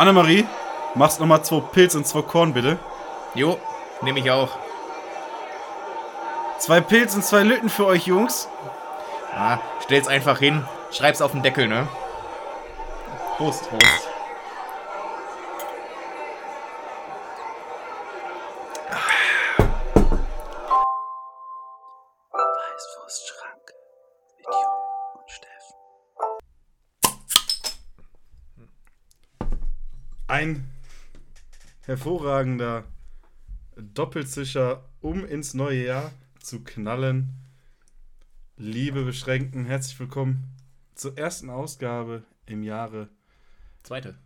Annemarie, machst nochmal zwei Pilz und zwei Korn, bitte. Jo, nehme ich auch. Zwei Pilz und zwei Lütten für euch, Jungs. Ah, stell's einfach hin, schreib's auf den Deckel, ne? Prost. Prost. Hervorragender Doppelzischer, um ins neue Jahr zu knallen. Liebe Beschränkten, herzlich willkommen zur ersten Ausgabe im Jahre. Zweite.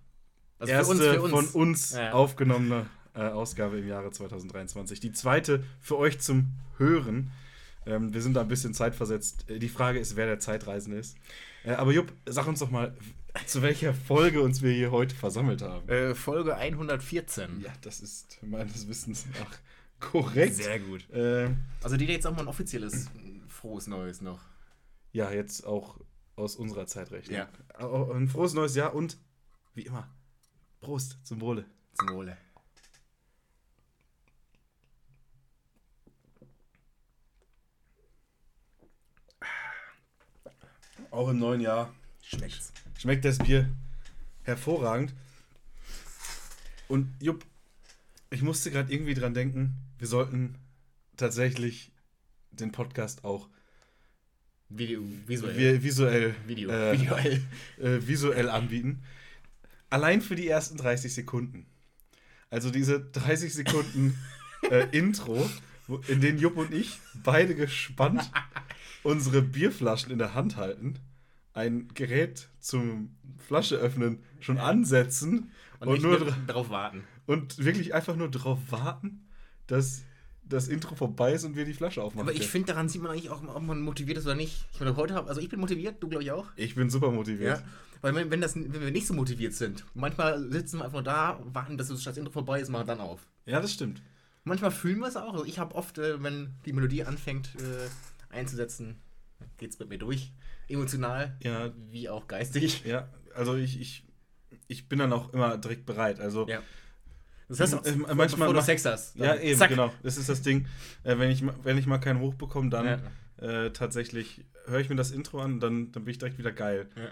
erste von uns Ja. aufgenommene äh, Ausgabe im Jahre 2023. Die zweite für euch zum Hören. Ähm, wir sind da ein bisschen zeitversetzt. Äh, Die Frage ist, wer der Zeitreisende ist. Äh, aber Jupp, sag uns doch mal, zu welcher Folge uns wir hier heute versammelt haben. Äh, Folge 114. Ja, das ist meines Wissens nach korrekt. Sehr gut. Äh, Also die jetzt auch mal ein offizielles frohes Neues noch. ja, jetzt auch aus unserer Zeitrechnung. Ja. Ein frohes neues Jahr und wie immer, Prost zum Wohle. Zum Wohle. Auch im neuen Jahr Schmeckt's. schmeckt das Bier hervorragend. Und Jupp, ich musste gerade irgendwie dran denken, wir sollten tatsächlich den Podcast auch Video, visuell. vi visuell, Video. äh, Visuell. äh, visuell anbieten. Allein für die ersten 30 Sekunden. Also diese 30 Sekunden äh, Intro, in denen Jupp und ich beide gespannt unsere Bierflaschen in der Hand halten, ein Gerät zum Flasche öffnen schon ansetzen Und, und, nur dra- drauf warten. und wirklich einfach nur darauf warten, dass das Intro vorbei ist und wir die Flasche aufmachen. Aber ich finde, daran sieht man eigentlich auch, ob man motiviert ist oder nicht. Ich meine, heute hab, also ich bin motiviert, du glaube ich auch. ich bin super motiviert. Ja. Weil wenn, wenn, das, wenn wir nicht so motiviert sind, manchmal sitzen wir einfach nur da, warten, dass das Intro vorbei ist, machen dann auf. ja, das stimmt. Manchmal fühlen wir es auch. Also ich habe oft, äh, wenn die Melodie anfängt äh, einzusetzen, geht es mit mir durch. Emotional, Ja, wie auch geistig. Ja, also ich, ich, ich bin dann auch immer direkt bereit. Also Ja. Das heißt, Äh, manchmal bevor du Sex hast. ja, eben, zack. genau. Das ist das Ding. Äh, wenn, ich, wenn ich mal keinen Hoch bekomme, dann Ja. äh, tatsächlich höre ich mir das Intro an, dann, dann bin ich direkt wieder geil. Ja.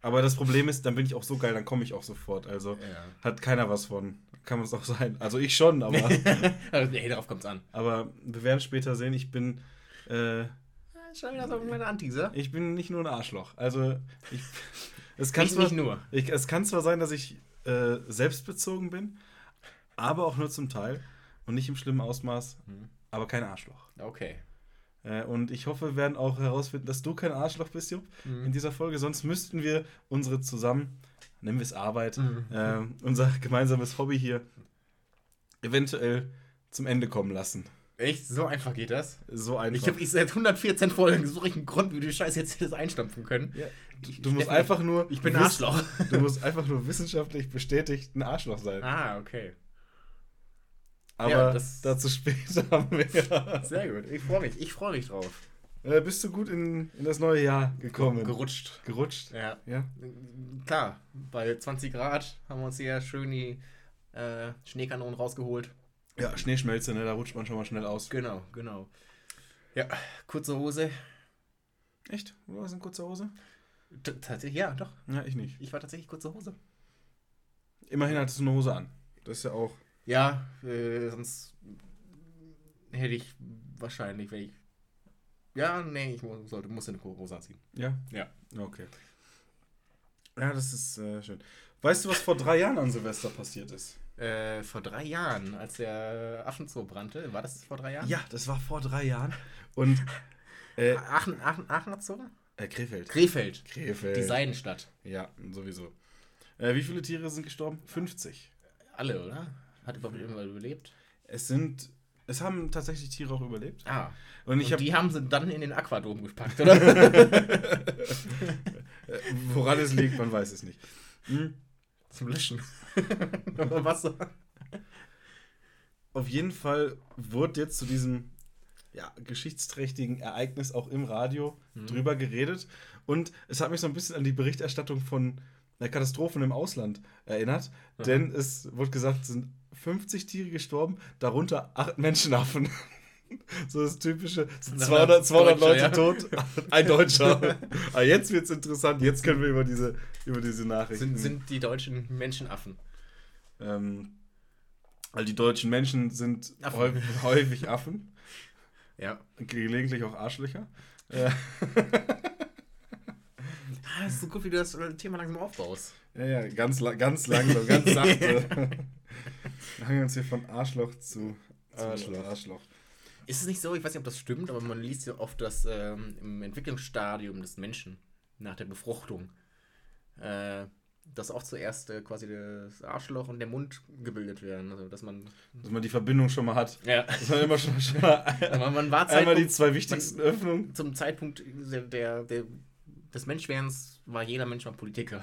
Aber das Problem ist, dann bin ich auch so geil, dann komme ich auch sofort. Also Ja. hat keiner was von. Kann man es auch sein. Also ich schon, aber, Also, nee, darauf kommt es an. aber wir werden später sehen, ich bin. Äh, Schon wieder so meine Antise. ich bin nicht nur ein Arschloch. Also ich, es kann Nicht, zwar, nicht nur. Ich, es kann zwar sein, dass ich äh, selbstbezogen bin, aber auch nur zum Teil und nicht im schlimmen Ausmaß, Mhm. aber kein Arschloch. Okay. Äh, und ich hoffe, wir werden auch herausfinden, dass du kein Arschloch bist, Jupp, Mhm. in dieser Folge. Sonst müssten wir unsere zusammen, nennen wir es Arbeit, Mhm. äh, unser gemeinsames Hobby hier eventuell zum Ende kommen lassen. Echt? So einfach geht das? So einfach. Ich habe ich seit 114 Folgen suche ich einen Grund, wie du die Scheiße jetzt das einstampfen können. ja, du, du musst einfach nur. Ich bin ein Arschloch. Du musst einfach nur wissenschaftlich bestätigt ein Arschloch sein. Ah, okay. Aber ja, das- dazu später mehr. Sehr gut. Ich freue mich. Ich freue mich drauf. Äh, bist du gut in, in das neue Jahr gekommen? Gerutscht. Gerutscht? Ja. Ja. Klar, bei 20 Grad haben wir uns hier schön die äh, Schneekanonen rausgeholt. Ja, Schneeschmelze, ne? Da rutscht man schon mal schnell aus. Genau, genau. Ja, kurze Hose. Echt? Du warst in kurzer Hose? T tatsächlich, ja, doch. Ja, ich nicht. Ich war tatsächlich kurze Hose. Immerhin hattest du eine Hose an. Das ist ja auch. Ja, äh, sonst hätte ich wahrscheinlich, wenn ich. Ja, nee, ich mu- sollte, musste eine Hose anziehen. Ja? Ja. Okay. Ja, das ist äh, schön. Weißt du, was vor drei Jahren an Silvester passiert ist? Äh, vor drei Jahren, als der Aschenzoo brannte, war das vor drei Jahren? Ja, das war vor drei Jahren. Und. Äh, Aachen, Aachen, Aachener Zoo? äh Krefeld. Krefeld. Krefeld. Die Seidenstadt. Ja, sowieso. Äh, wie viele Tiere sind gestorben? 50. Alle, oder? Hat überhaupt irgendwann überlebt? Es sind. Es haben tatsächlich Tiere auch überlebt. Ah. Und Ich ich habe. die haben sie dann in den Aquadom gepackt, oder? Äh, woran es liegt, man weiß es nicht. Hm. Zum Löschen. Wasser. Auf jeden Fall wurde jetzt zu diesem ja, geschichtsträchtigen Ereignis auch im Radio Mhm. drüber geredet. Und es hat mich so ein bisschen an die Berichterstattung von äh, Katastrophen im Ausland erinnert. Denn es wurde gesagt, es sind 50 Tiere gestorben, darunter acht Menschenaffen. So das typische, es sind 200, 200 Deutscher, Leute ja. tot, ein Deutscher. Aber jetzt wird es interessant, jetzt können wir über diese, über diese Nachrichten. Sind, sind die deutschen Menschenaffen. Ähm, weil die deutschen Menschen sind Affen. häufig, häufig Affen, Ja. gelegentlich auch Arschlöcher. Äh, Ah, ist so gut, wie du das Thema langsam aufbaust. ja, ja, ganz, ganz langsam, ganz sachte. Wir hangeln uns hier von Arschloch zu, zu Arschloch. Arschloch. Ist es nicht so, ich weiß nicht, ob das stimmt, aber man liest ja oft, dass ähm, im Entwicklungsstadium des Menschen nach der Befruchtung äh, dass auch zuerst äh, quasi das Arschloch und der Mund gebildet werden. Also, dass man. Dass man die Verbindung schon mal hat. Ja. Dass man immer schon, schon mal man, man war einmal die zwei wichtigsten Öffnungen. zum Zeitpunkt der, der, der, des Menschwerdens war jeder Mensch mal Politiker.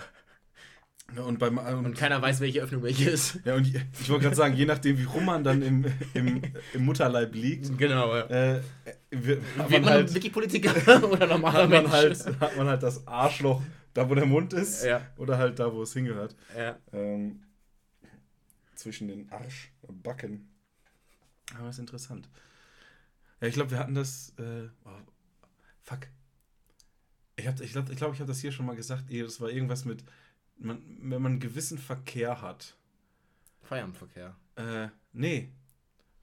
Ja, und beim, Und und, keiner weiß, welche Öffnung welche ist. ja, und ich wollte gerade sagen, je nachdem, wie rum man dann im, im, im Mutterleib liegt, Genau, ja. äh, wird, man man halt, Wiki-Politiker oder normaler hat man Mensch? halt, hat man halt das Arschloch da, wo der Mund ist, Ja. oder halt da, wo es hingehört. Ja. Ähm, zwischen den Arschbacken. Aber ist interessant. Ja, ich glaube, wir hatten das. Äh, oh, fuck. Ich glaube, ich, glaub, ich, glaub, ich habe das hier schon mal gesagt. eh, Das war irgendwas mit, man, wenn man einen gewissen Verkehr hat. Feierabendverkehr. Äh, nee.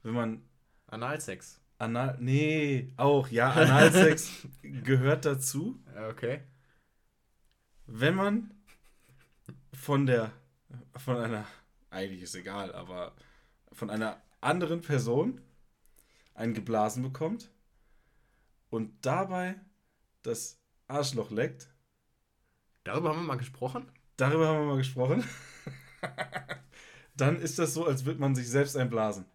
Wenn man Analsex. Anal. Nee, auch, ja, Analsex gehört dazu. Okay. Wenn man von der, von einer, eigentlich ist egal, aber von einer anderen Person einen geblasen bekommt und dabei das Arschloch leckt, Darüber haben wir mal gesprochen. Darüber haben wir mal gesprochen, dann ist das so, als würde man sich selbst einblasen.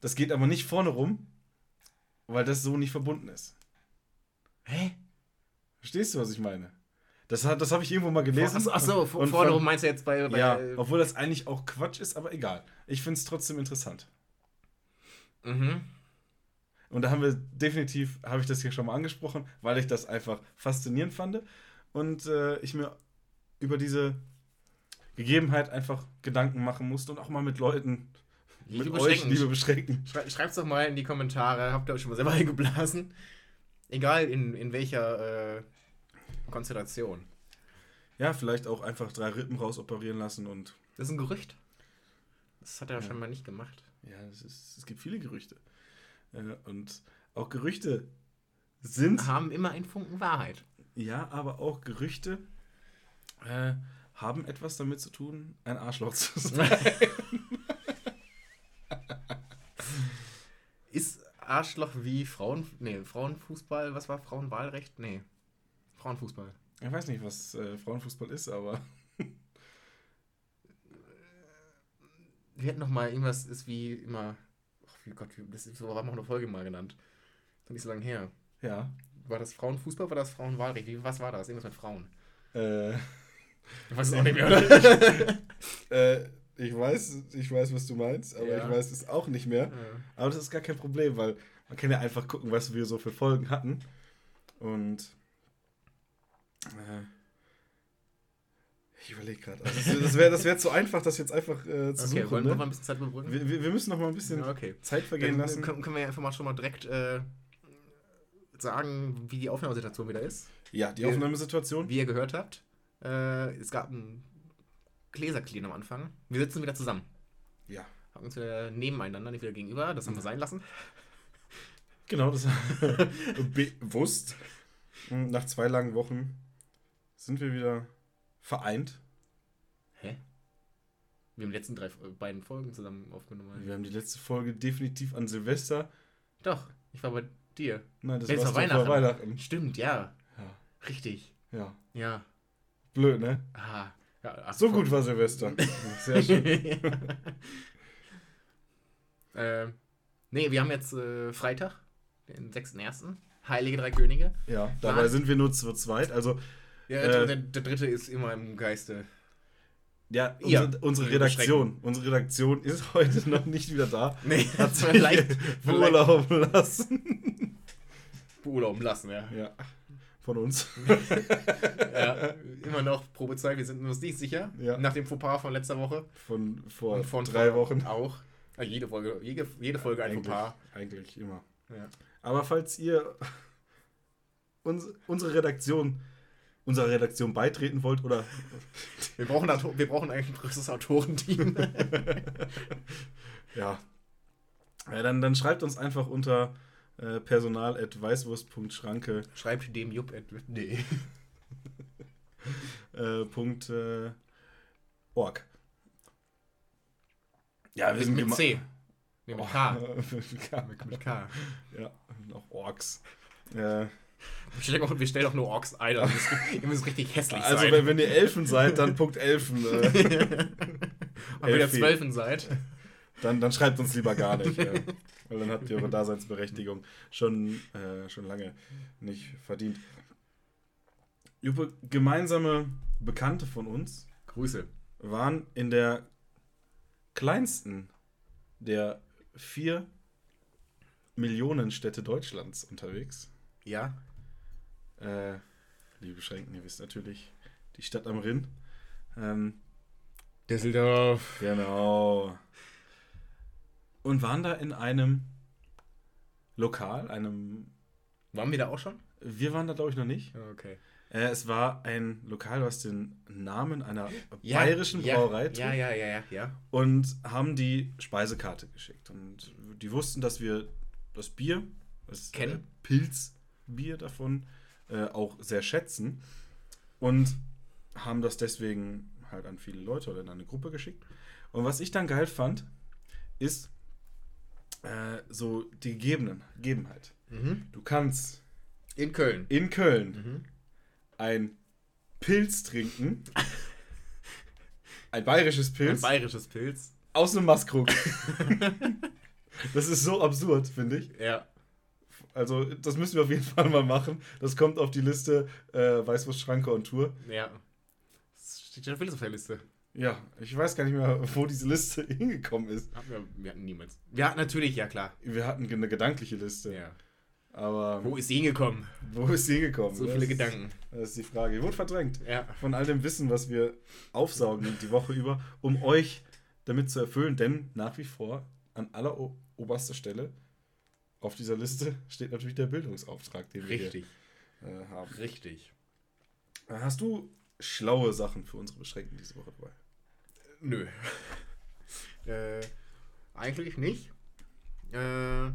Das geht aber nicht vorne rum, weil das so nicht verbunden ist. Hä? Verstehst du, was ich meine? Das, hat- das habe ich irgendwo mal gelesen. Achso, achso Und vorne rum meinst du jetzt bei. bei Ja, obwohl das eigentlich auch Quatsch ist, aber egal. Ich finde es trotzdem interessant. mhm. Und da haben wir definitiv, habe ich das hier schon mal angesprochen, weil ich das einfach faszinierend fand. Und äh, ich mir über diese Gegebenheit einfach Gedanken machen musste und auch mal mit Leuten, Liebe mit euch, liebe beschränken. Schrei schreibt's doch mal in die Kommentare. Habt ihr euch schon mal selber eingeblasen? Egal in, in welcher äh, Konstellation. Ja, vielleicht auch einfach drei Rippen rausoperieren lassen und Das ist ein Gerücht. Das hat er Ja. scheinbar nicht gemacht. ja, es, ist, es gibt viele Gerüchte. Äh, und auch Gerüchte sind Haben immer einen Funken Wahrheit. Ja, aber auch Gerüchte äh, haben etwas damit zu tun, ein Arschloch zu sein. Ist Arschloch wie Frauen. Nee, Frauenfußball. Was war Frauenwahlrecht? Nee. Frauenfußball. Ich weiß nicht, was äh, Frauenfußball ist, aber Wir hätten noch mal irgendwas, ist wie immer. Wie Gott, das ist, so haben wir eine Folge mal genannt. Das ist nicht so lange her. ja. War das Frauenfußball, war das Frauenwahlrecht? Wie, was war das? Irgendwas mit Frauen. Äh, Ich weiß es auch nicht mehr, oder? äh, ich, weiß, ich weiß, was du meinst, aber Ja. ich weiß es auch nicht mehr. Ja. Aber das ist gar kein Problem, weil man kann ja einfach gucken, was wir so für Folgen hatten. Und äh, ich überlege gerade. Also das wäre das wär zu einfach, das jetzt einfach äh, zu Okay, suchen. wollen wir Ne? mal ein bisschen Zeit überbrücken? Wir, wir, wir müssen noch mal ein bisschen Ja, okay. Zeit vergehen Dann lassen. können, können wir ja einfach mal schon mal direkt äh, sagen, wie die Aufnahmesituation wieder ist. Ja, die Wir- Aufnahmesituation. Wie ihr gehört habt, äh, es gab ein Gläserclean am Anfang. Wir sitzen wieder zusammen. Ja. Haben uns wieder nebeneinander, nicht wieder gegenüber. Das haben wir sein lassen. Genau, das bewusst. Nach zwei langen Wochen sind wir wieder vereint. Hä? Wir haben die letzten drei, äh, beiden Folgen zusammen aufgenommen. Wir haben die letzte Folge definitiv an Silvester. Doch, ich war bei dir. Nein, das war war Weihnachten. Weihnachten. Stimmt, ja. Ja. Richtig. ja. Ja. Blöd, ne? Ah. ja ach, So voll. gut war Silvester. Sehr schön. äh, nee, wir haben jetzt äh, Freitag, den 6.1. Heilige Drei Könige. Ja, dabei Was? sind wir nur zu zweit. Also, Ja, Äh, der, der dritte ist immer im Geiste. ja, Ja, unsere, unsere wir Redaktion. Unsere Redaktion ist heute noch nicht wieder da. Nee, Hat sich vielleicht, beurlauben lassen. beurlauben lassen, ja. Ja. von uns. Ja, immer noch Probezeit, wir sind uns nicht sicher. Ja. Nach dem Fauxpas von letzter Woche. Von vor von drei Wochen. Auch. Ja, jede Folge, jede, jede Folge ein Eigentlich, Fauxpas. eigentlich immer. Ja. Aber falls ihr uns, unsere Redaktion, unserer Redaktion beitreten wollt oder Wir brauchen, Auto- wir brauchen eigentlich ein größeres Autorenteam. ja, ja dann, dann schreibt uns einfach unter äh, personal.weißwurst.schranke Schreibt dem Jupp. at- Nee. äh, Punkt, äh, org. Ja, wir Mit, sind mit C. Nee, mit K. mit K. Mit, mit K. Ja, noch Orks. Äh, Wir stellen auch, wir stellen auch nur Orks ein. Also ihr müsst richtig hässlich also, sein. wenn, wenn ihr Elfen seid, dann Punkt Elfen. Äh, Und wenn ihr. Zwölfen seid. dann, dann schreibt uns lieber gar nicht. Äh, weil dann habt ihr eure Daseinsberechtigung schon, äh, schon lange nicht verdient. Juppe, gemeinsame Bekannte von uns Grüße. waren in der kleinsten der vier Millionen Städte Deutschlands unterwegs. Ja. Äh, liebe Schränken, ihr wisst natürlich, die Stadt am Rinn. Ähm, Düsseldorf. genau. Und waren da in einem Lokal, einem. Waren wir da auch schon? Wir waren da, glaube ich, noch nicht. Okay. Äh, es war ein Lokal, was den Namen einer bayerischen ja, Brauerei ja, trug. ja, ja, ja, ja. und haben die Speisekarte geschickt. Und die wussten, dass wir das Bier, das Kennen. Äh, Pilzbier davon, äh, auch sehr schätzen. Und haben das deswegen halt an viele Leute oder in eine Gruppe geschickt. Und was ich dann geil fand, ist äh, so die Gegebenen, Gegebenheit. Mhm. Du kannst In Köln. in Köln Mhm. ein Pilz trinken, ein bayerisches Ein Pilz, bayerisches Pilz. aus einem Maßkrug. das ist so absurd, finde ich. Ja. Also, das müssen wir auf jeden Fall mal machen. Das kommt auf die Liste äh, Weißwurst-Schranke on Tour. Ja. Das steht schon viel auf der Liste. Ja, ich weiß gar nicht mehr, wo diese Liste hingekommen ist. Wir, wir hatten niemals. Wir hatten natürlich, ja klar. Wir hatten eine gedankliche Liste. Ja. Aber Wo ist sie hingekommen? wo ist sie hingekommen? So Das viele ist- Gedanken. Das ist die Frage. Die wurde verdrängt. Ja. Von all dem Wissen, was wir aufsaugen die Woche über, um euch damit zu erfüllen. Denn nach wie vor an aller oberster Stelle auf dieser Liste steht natürlich der Bildungsauftrag, den wir Richtig. hier äh, haben. Richtig. Hast du schlaue Sachen für unsere Beschränkten diese Woche dabei? Nö. äh, eigentlich nicht. Äh,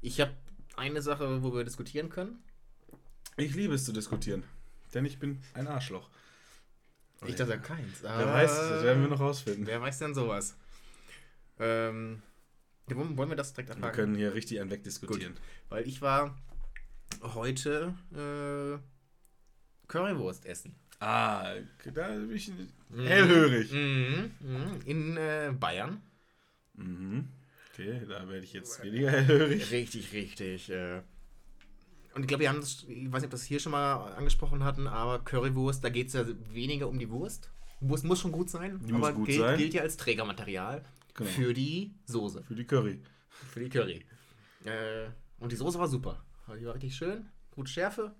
ich habe eine Sache, wo wir diskutieren können. Ich liebe es zu diskutieren, denn ich bin ein Arschloch. Ich das ja keins. Wer weiß, das werden wir noch rausfinden. Wer weiß denn sowas? Ähm, wollen wollen wir das direkt Wir abhaken? können hier richtig einen wegdiskutieren. Weil ich war heute äh, Currywurst essen. Ah, da bin ich hellhörig. Mhm, mhm, in äh, Bayern. Mhm. Okay, da werde ich jetzt weniger hellhörig. Richtig, richtig. Äh. Und ich glaube, wir haben das, ich weiß nicht, ob wir das hier schon mal angesprochen hatten, aber Currywurst, da geht es ja weniger um die Wurst. Wurst muss schon gut sein, Die aber gut gilt, sein. gilt ja als Trägermaterial Genau. für die Soße, Für die Curry. für die Curry. Äh, und die Soße war super. Die war richtig schön, gut Schärfe.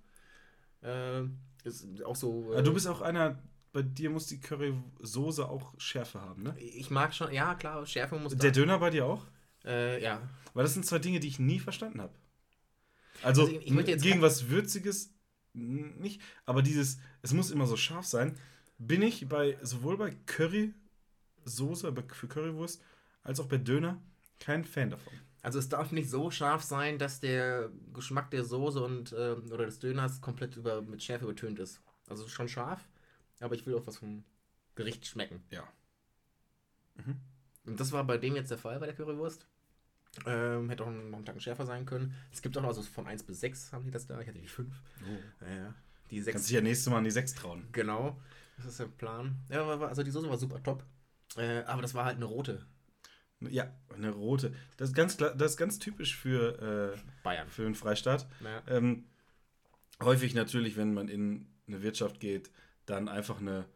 Äh, ist auch so. Ah, du bist auch einer, bei dir muss die Currysoße auch Schärfe haben, ne? Ich mag schon, ja klar, Schärfe muss Der da. Döner bei dir auch? Äh, ja. Weil das sind zwei Dinge, die ich nie verstanden habe. Also, Also ich- ich gegen was Würziges nicht, aber dieses, es muss immer so scharf sein, bin ich bei sowohl bei Currysoße, bei- für Currywurst, als auch bei Döner kein Fan davon. Also es darf nicht so scharf sein, dass der Geschmack der Soße und äh, oder des Döners komplett über, mit Schärfe übertönt ist. Also schon scharf, aber ich will auch was vom Gericht schmecken. Ja. Und das war bei dem jetzt der Fall bei der Currywurst. Ähm, hätte auch noch einen Tacken schärfer sein können. Es gibt auch noch, also von 1 bis 6 haben die das da. Ich hatte die 5. Ja, ja. Die 6. Kannst dich ja nächstes Mal an die 6 trauen. Genau. Das ist der Plan. Ja, also die Soße war super top. Äh, aber das war halt eine rote. Ja, eine rote. Das ist ganz, klar, das ist ganz typisch für, äh, Bayern. für einen Freistaat. Ja. Ähm, häufig natürlich, wenn man in eine Wirtschaft geht, dann einfach eine,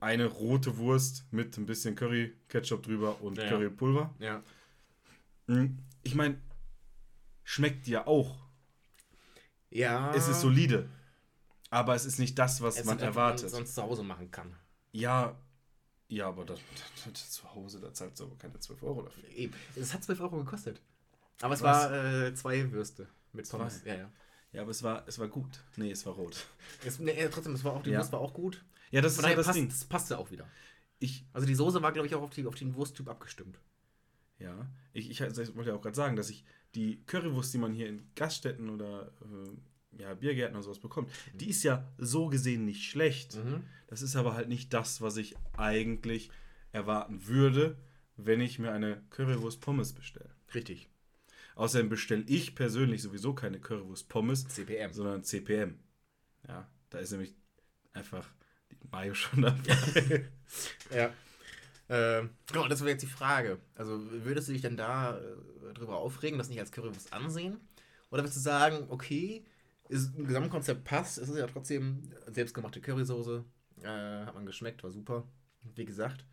eine rote Wurst mit ein bisschen Curry, Ketchup drüber und Ja. Currypulver. ja. Mhm. Ich meine, schmeckt ja auch. Ja. Es ist solide. aber es ist nicht das, was Es man ist einfach, erwartet. sonst zu Hause machen kann. Ja, ja, aber das, das, das zu Hause, da zahlt du aber keine 12 Euro dafür. Eben. Es hat 12 Euro gekostet. Aber es Was? war äh, zwei Würste mit? Pommes. Ja, ja. Ja, aber es war, es war gut. Nee, es war rot. Es, nee, trotzdem, es war auch, die Ja. Wurst war auch gut. Ja, das Von ist ja das passt, Ding. das passte auch wieder. Ich, Also die Soße war, glaube ich, auch auf, die, auf den Wursttyp abgestimmt. ja, ich, ich, ich wollte ja auch gerade sagen, dass ich die Currywurst, die man hier in Gaststätten oder äh, ja, Biergärten oder sowas bekommt, die ist ja so gesehen nicht schlecht. Mhm. Das ist aber halt nicht das, was ich eigentlich erwarten würde, wenn ich mir eine Currywurst Pommes bestelle. Richtig. Außerdem bestelle ich persönlich sowieso keine Currywurst Pommes, CPM. sondern CPM. Ja, da ist nämlich einfach die Mayo schon dabei. Ja. Ähm, genau, das wäre jetzt die Frage. Also würdest du dich denn da äh, drüber aufregen, das nicht als Currywurst ansehen? Oder würdest du sagen, okay, ist, ein Gesamtkonzept passt, es ist ja trotzdem selbstgemachte Currysoße, äh, hat man geschmeckt, war super, wie gesagt.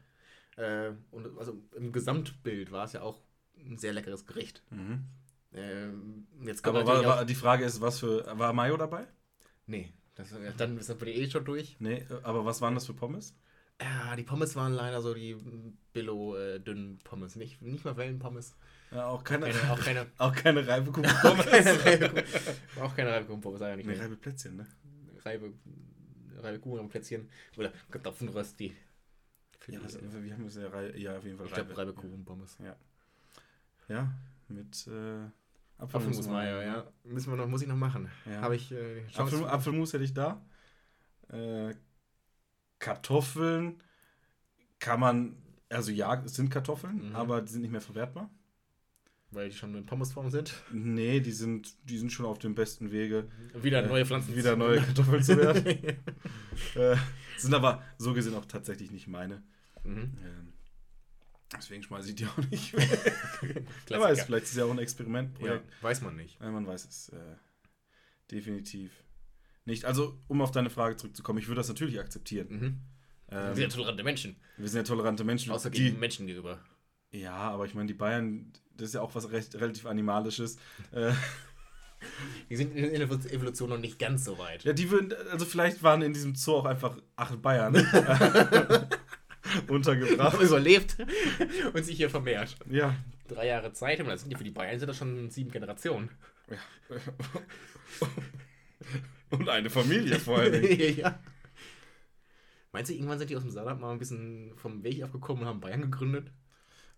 Äh, und also im Gesamtbild war es ja auch ein sehr leckeres Gericht. mhm. Ähm, jetzt Aber war, war, die Frage ist, was für. War Mayo dabei? Nee, das, dann ist das eh schon durch. Nee, aber was waren das für Pommes? Ja, die Pommes waren leider so die Billo-dünnen Pommes. Nicht, nicht mal Wellenpommes. Ja, auch keine, auch keine, auch keine Reibekuchen auch keine Reibekuchen-Pommes, leider nicht nee. Reibeplätzchen, ne? Reibe, Reibekuchen am Plätzchen. Oder Kartoffelrösti. Ja, was, wir haben es ja, ja auf jeden Fall Ich glaube Reibekuchen-Pommes. Ja, mit äh, Apfelmusmeier, ja. Müssen wir noch, muss ich noch machen. Ja. Habe ich äh, Apfel, Apfelmus hätte ich da. Äh, Kartoffeln kann man, also ja, es sind Kartoffeln, Mhm. aber die sind nicht mehr verwertbar. Weil die schon in Pommesform sind. Nee, die sind, die sind schon auf dem besten Wege, Wieder Äh, neue Pflanzen. wieder neue Kartoffeln zu werden. äh, sind aber so gesehen auch tatsächlich nicht meine. mhm. Ähm, deswegen schmeiße ich die auch nicht weg. Wer weiß, vielleicht ist es ja auch ein Ja, Experimentprojekt. weiß man nicht. Ja, man weiß es äh, definitiv nicht. Also, um auf deine Frage zurückzukommen, ich würde das natürlich akzeptieren. Mhm. Ähm, Wir sind ja tolerante Menschen. wir sind ja tolerante Menschen. Außer die, gegen Menschen gegenüber. ja, aber ich meine, die Bayern, das ist ja auch was recht, relativ Animalisches. Äh, Die sind in der Evolution noch nicht ganz so weit. ja, die würden, also vielleicht waren in diesem Zoo auch einfach acht Bayern untergebracht. überlebt und sich hier vermehrt. Ja. Drei Jahre Zeit, und das sind für die Bayern sind das schon sieben Generationen. Und eine Familie vor allen Dingen. ja. Meinst du, irgendwann sind die aus dem Saarland mal ein bisschen vom Weg abgekommen und haben Bayern gegründet?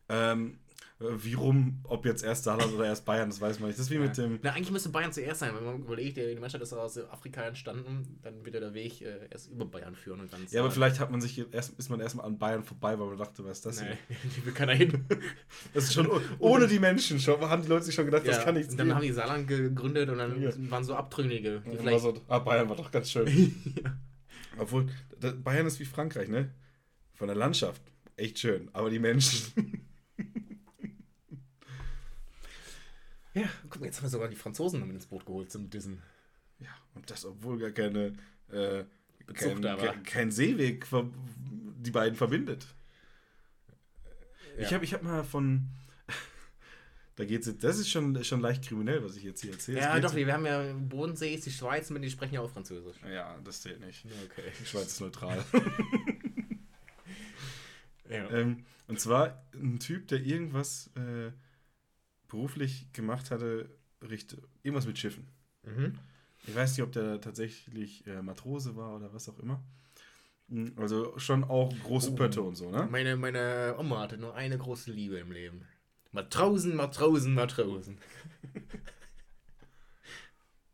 ähm, wie rum, ob jetzt erst Saarland oder erst Bayern, das weiß man nicht. Das ist wie mit dem. Na, eigentlich müsste Bayern zuerst sein, wenn man überlegt, die Menschheit ist aus Afrika entstanden, dann wird ja der Weg äh, erst über Bayern führen und dann. Ja, aber vielleicht hat man sich erst, ist man erstmal an Bayern vorbei, weil man dachte, was ist das Nee, hier? will keiner hin. Das ist schon oh- ohne die Menschen schon. Haben die Leute sich schon gedacht, das Ja, kann nichts und dann geben. haben die Saarland gegründet und dann Ja. waren so Abtrünnige, die vielleicht. so, ah, Bayern war doch ganz schön. Obwohl, Bayern ist wie Frankreich, ne? Von der Landschaft echt schön, aber die Menschen. Ja, guck mal, jetzt haben wir sogar die Franzosen noch mit ins Boot geholt zum Dissen. ja, und das, obwohl gar keine. Äh, Bezug kein, da war. kein, kein Seeweg die beiden verbindet. Ich Ja. habe ich hab mal von. Da geht's jetzt, das ist schon, schon leicht kriminell, was ich jetzt hier erzähle. Ja, doch, wir haben ja Bodensee, ist die Schweiz, und die sprechen ja auch Französisch. Ja, das zählt nicht. Okay. Die Schweiz ist neutral. Ja. ähm, und zwar ein Typ, der irgendwas äh, beruflich gemacht hatte, richt, irgendwas mit Schiffen. Mhm. Ich weiß nicht, ob der tatsächlich äh, Matrose war oder was auch immer. Mm, Also schon auch große Oh. Pötte und so, ne? Meine, meine Oma hatte nur eine große Liebe im Leben. Matrosen, Matrosen, Matrosen.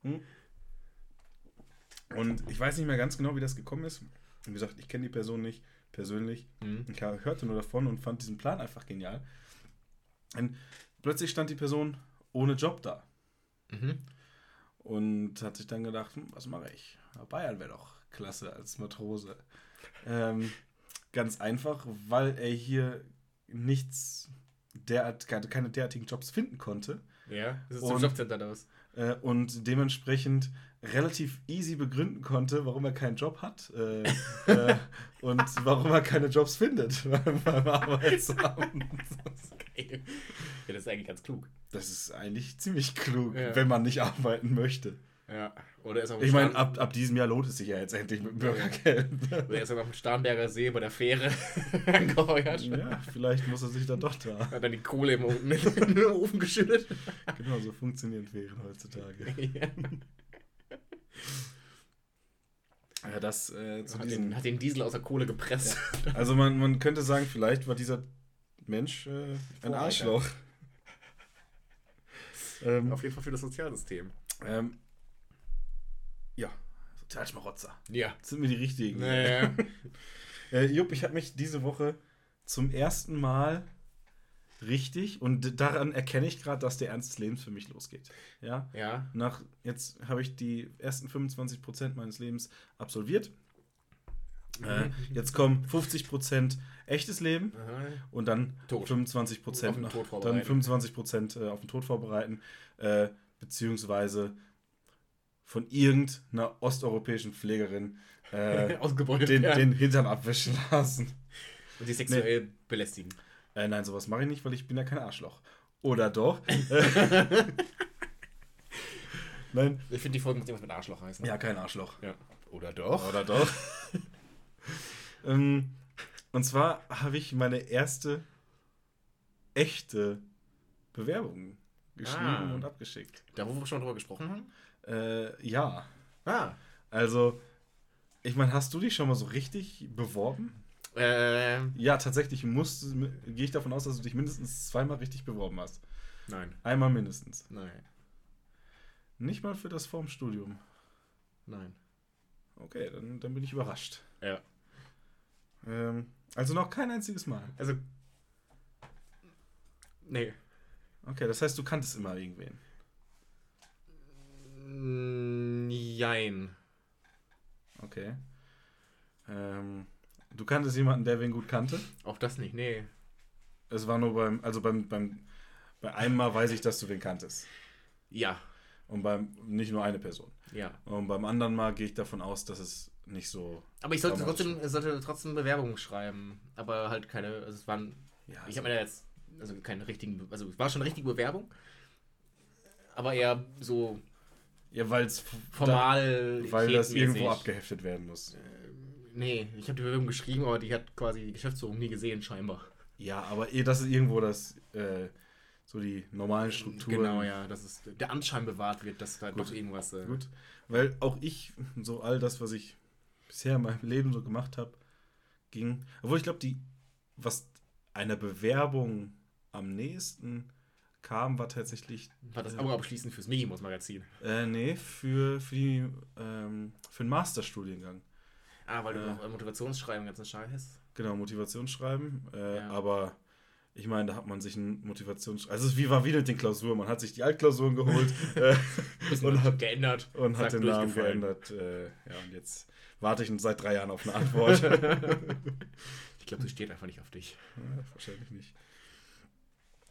Und ich weiß nicht mehr ganz genau, wie das gekommen ist. Wie gesagt, ich kenne die Person nicht persönlich. Mhm. Ich hörte nur davon und fand diesen Plan einfach genial. Und plötzlich stand die Person ohne Job da. Mhm. Und hat sich dann gedacht, hm, was mache ich? Bayern wäre doch klasse als Matrose. Ähm, ganz einfach, weil er hier nichts, derart, keine, derartigen Jobs finden konnte. Ja, das ist Und- zum Jobcenter da was. äh, und dementsprechend relativ easy begründen konnte, warum er keinen Job hat äh, äh, und warum er keine Jobs findet beim beim Arbeitsamt. Geil. Ja, das ist eigentlich ganz klug. Das ist eigentlich ziemlich klug, Ja. wenn man nicht arbeiten möchte. Ja. Oder ist er Ich meine, ab, ab diesem Jahr lohnt es sich ja jetzt endlich mit dem Bürgergeld. oder ist er auf dem Starnberger See bei der Fähre angeheuert. ja, vielleicht muss er sich dann doch da. Hat dann die Kohle im, Ofen- in den Ofen geschüttet. Genau, so funktionieren Fähren heutzutage. ja. Ja, das äh, zu hat, den, hat den Diesel aus der Kohle gepresst. Also man, man könnte sagen, vielleicht war dieser Mensch äh, ein. Arschloch. Ähm, Auf jeden Fall für das Sozialsystem. ähm, ja, Sozialschmarotzer. Ja. Das sind mir die richtigen. Naja. Äh, Jupp, ich habe mich diese Woche zum ersten Mal richtig und daran erkenne ich gerade, dass der Ernst des Lebens für mich losgeht. Ja, ja. nach jetzt habe ich die ersten 25 Prozent meines Lebens absolviert. Äh, jetzt kommen 50 Prozent echtes Leben Aha. und dann Tod. 25 Auf Prozent den noch, Tod dann vorbereiten. 25 Prozent äh, auf den Tod vorbereiten, äh, beziehungsweise von irgendeiner osteuropäischen Pflegerin äh, den, den Hintern abwischen lassen. Und sie sexuell belästigen. Äh, nein, sowas mache ich nicht, weil ich bin ja kein Arschloch. Oder doch? nein. Ich finde, die Folge muss irgendwas mit Arschloch heißen. Ja, kein Arschloch. ja. Oder doch? Oder doch? ähm, und zwar habe ich meine erste echte Bewerbung geschrieben Ah. und abgeschickt. Da, wo wir schon drüber gesprochen haben? Äh, ja. Ah. Also, ich meine, hast du dich schon mal so richtig beworben? Äh, Ja, tatsächlich musst, gehe ich davon aus, dass du dich mindestens zweimal richtig beworben hast. nein. Einmal mindestens. Nein. Nicht mal für das Formstudium. Nein. Okay, dann, dann bin ich überrascht. Ja. Ähm, also noch kein einziges Mal. Also. Nee. Okay, das heißt, du kanntest immer irgendwen. Mm, Jein. Okay. Ähm, du kanntest jemanden, der wen gut kannte? Auch das nicht, nee. Es war nur beim, also beim, beim, bei einem Mal weiß ich, dass du wen kanntest. Ja. Und beim, nicht nur eine Person. Ja. Und beim anderen Mal gehe ich davon aus, dass es nicht so. Aber ich sollte trotzdem, sollte trotzdem Bewerbungen schreiben. Aber halt keine. Also es waren. Ja, Ich habe mir da jetzt. Also keine richtigen. Also es war schon eine richtige Bewerbung. Aber eher so ja weil es formal. weil das irgendwo abgeheftet werden muss. Nee, ich habe die Bewerbung geschrieben, aber die hat quasi die Geschäftsführung nie gesehen, scheinbar. Ja, aber eh, das ist irgendwo das, äh, so die normalen Strukturen. Genau, ja, dass es der Anschein bewahrt wird, dass da Gut. doch irgendwas. Äh, Gut, weil auch ich, so all das, was ich bisher in meinem Leben so gemacht habe, ging. Obwohl ich glaube, die, was einer Bewerbung am nächsten kam, war tatsächlich, War das Abo abschließend fürs Mickey Mouse Magazin. äh, nee, für, für, die, ähm, für einen Masterstudiengang. Ah, weil du Äh. noch äh, Motivationsschreiben ganz Scheiß hast. Genau, Motivationsschreiben. Äh, Ja. Aber ich meine, da hat man sich ein Motivationsschreiben. Also, es ist wie war wie mit den Klausuren. Man hat sich die Altklausuren geholt äh, und hat geändert. und hat den Namen geändert. Äh, ja, und jetzt warte ich seit drei Jahren auf eine Antwort. Ich glaube, das steht einfach nicht auf dich. ja, wahrscheinlich nicht.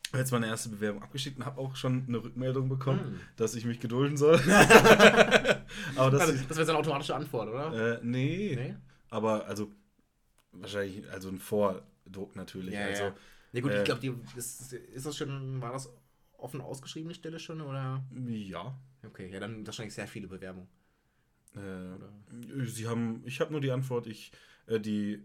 Ich habe jetzt meine erste Bewerbung abgeschickt und habe auch schon eine Rückmeldung bekommen, Hm. dass ich mich gedulden soll. aber das Also, das wäre so eine automatische Antwort, oder? äh, nee, nee? aber also wahrscheinlich, also ein Vordruck natürlich. Ja, also, ja. Ja gut, äh, ich glaube, die ist, ist das schon, war das offen ausgeschrieben, die Stelle schon, oder? ja. Okay, ja, dann wahrscheinlich sehr viele Bewerbungen. Äh, sie haben, ich habe nur die Antwort, ich, äh, die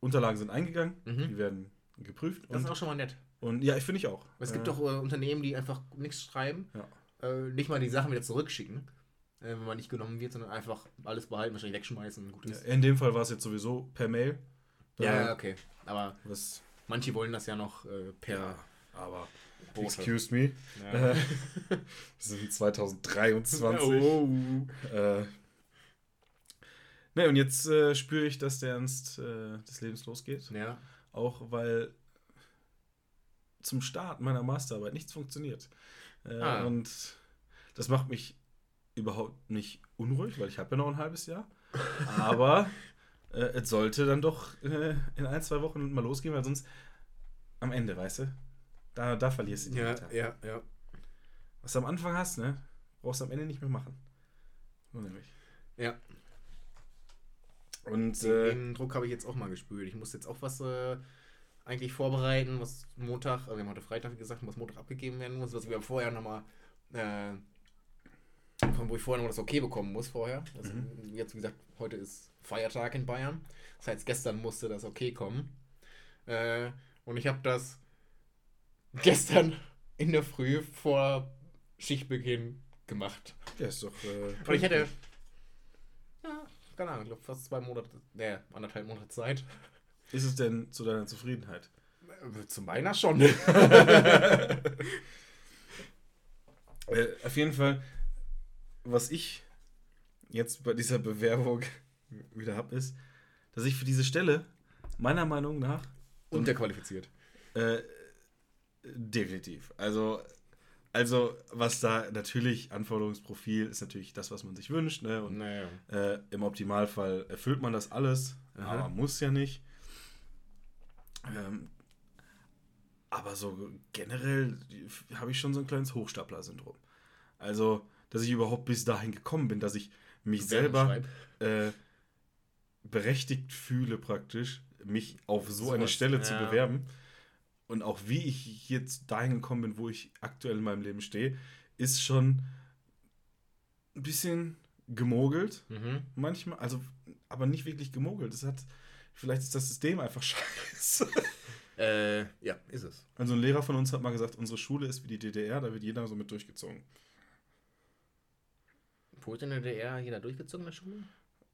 Unterlagen sind eingegangen, Mhm. die werden geprüft. Das ist Und, auch schon mal nett. und ja, ich finde ich auch. Es gibt Äh, doch äh, Unternehmen, die einfach nichts schreiben, Ja. äh, nicht mal die Sachen wieder zurückschicken, wenn man nicht genommen wird, sondern einfach alles behalten, wahrscheinlich wegschmeißen gut ist. In dem Fall war es jetzt sowieso per Mail. Ja, ja, okay. Aber Was, manche wollen das ja noch äh, per ja, aber Bote. excuse me. Ja. Äh, wir sind 2023. Oh. Äh, ne, und jetzt äh, spüre ich, dass der Ernst äh, des Lebens losgeht. Ja. Auch weil zum Start meiner Masterarbeit nichts funktioniert. Äh, Ah. Und das macht mich überhaupt nicht unruhig, weil ich habe ja noch ein halbes Jahr. Aber äh, es sollte dann doch äh, in ein, zwei Wochen mal losgehen, weil sonst am Ende, weißt du, da, da verlierst du die Ja, Meter. ja, ja. Was du am Anfang hast, ne, brauchst du am Ende nicht mehr machen. So nämlich. Ja. Und Den, äh, den Druck habe ich jetzt auch mal gespürt. Ich muss jetzt auch was äh, eigentlich vorbereiten, was Montag, also wir haben heute Freitag, gesagt, was Montag abgegeben werden muss, was wir vorher nochmal äh, wo ich vorher noch das Okay bekommen muss vorher. Also Mhm. Jetzt, wie gesagt, heute ist Feiertag in Bayern. Das heißt, gestern musste das Okay kommen. Äh, und ich habe das gestern in der Früh vor Schichtbeginn gemacht. Ja, ist doch. Äh, Und ich hätte, ja, keine Ahnung, ich glaube fast zwei Monate, ne, anderthalb Monate Zeit. Ist es denn zu deiner Zufriedenheit? Äh, Zu meiner schon. Äh, auf jeden Fall, was ich jetzt bei dieser Bewerbung wieder habe, ist, dass ich für diese Stelle meiner Meinung nach Unterqualifiziert. äh, definitiv. Also, also, was da natürlich Anforderungsprofil ist natürlich das, was man sich wünscht, ne? Und Naja. äh, im Optimalfall erfüllt man das alles, Aha. aber muss ja nicht. Ähm, aber so generell habe ich schon so ein kleines Hochstapler-Syndrom. Also, dass ich überhaupt bis dahin gekommen bin, dass ich mich selber äh, berechtigt fühle, praktisch, mich auf so eine Sowas, Stelle zu ja. bewerben. Und auch wie ich jetzt dahin gekommen bin, wo ich aktuell in meinem Leben stehe, ist schon ein bisschen gemogelt Mhm. manchmal, also aber nicht wirklich gemogelt. Es hat, vielleicht ist das System einfach scheiße. Äh, ja, ist es. Also ein Lehrer von uns hat mal gesagt, unsere Schule ist wie die DDR, da wird jeder so mit durchgezogen. Wurde in der DDR jeder durchgezogen in der Schule?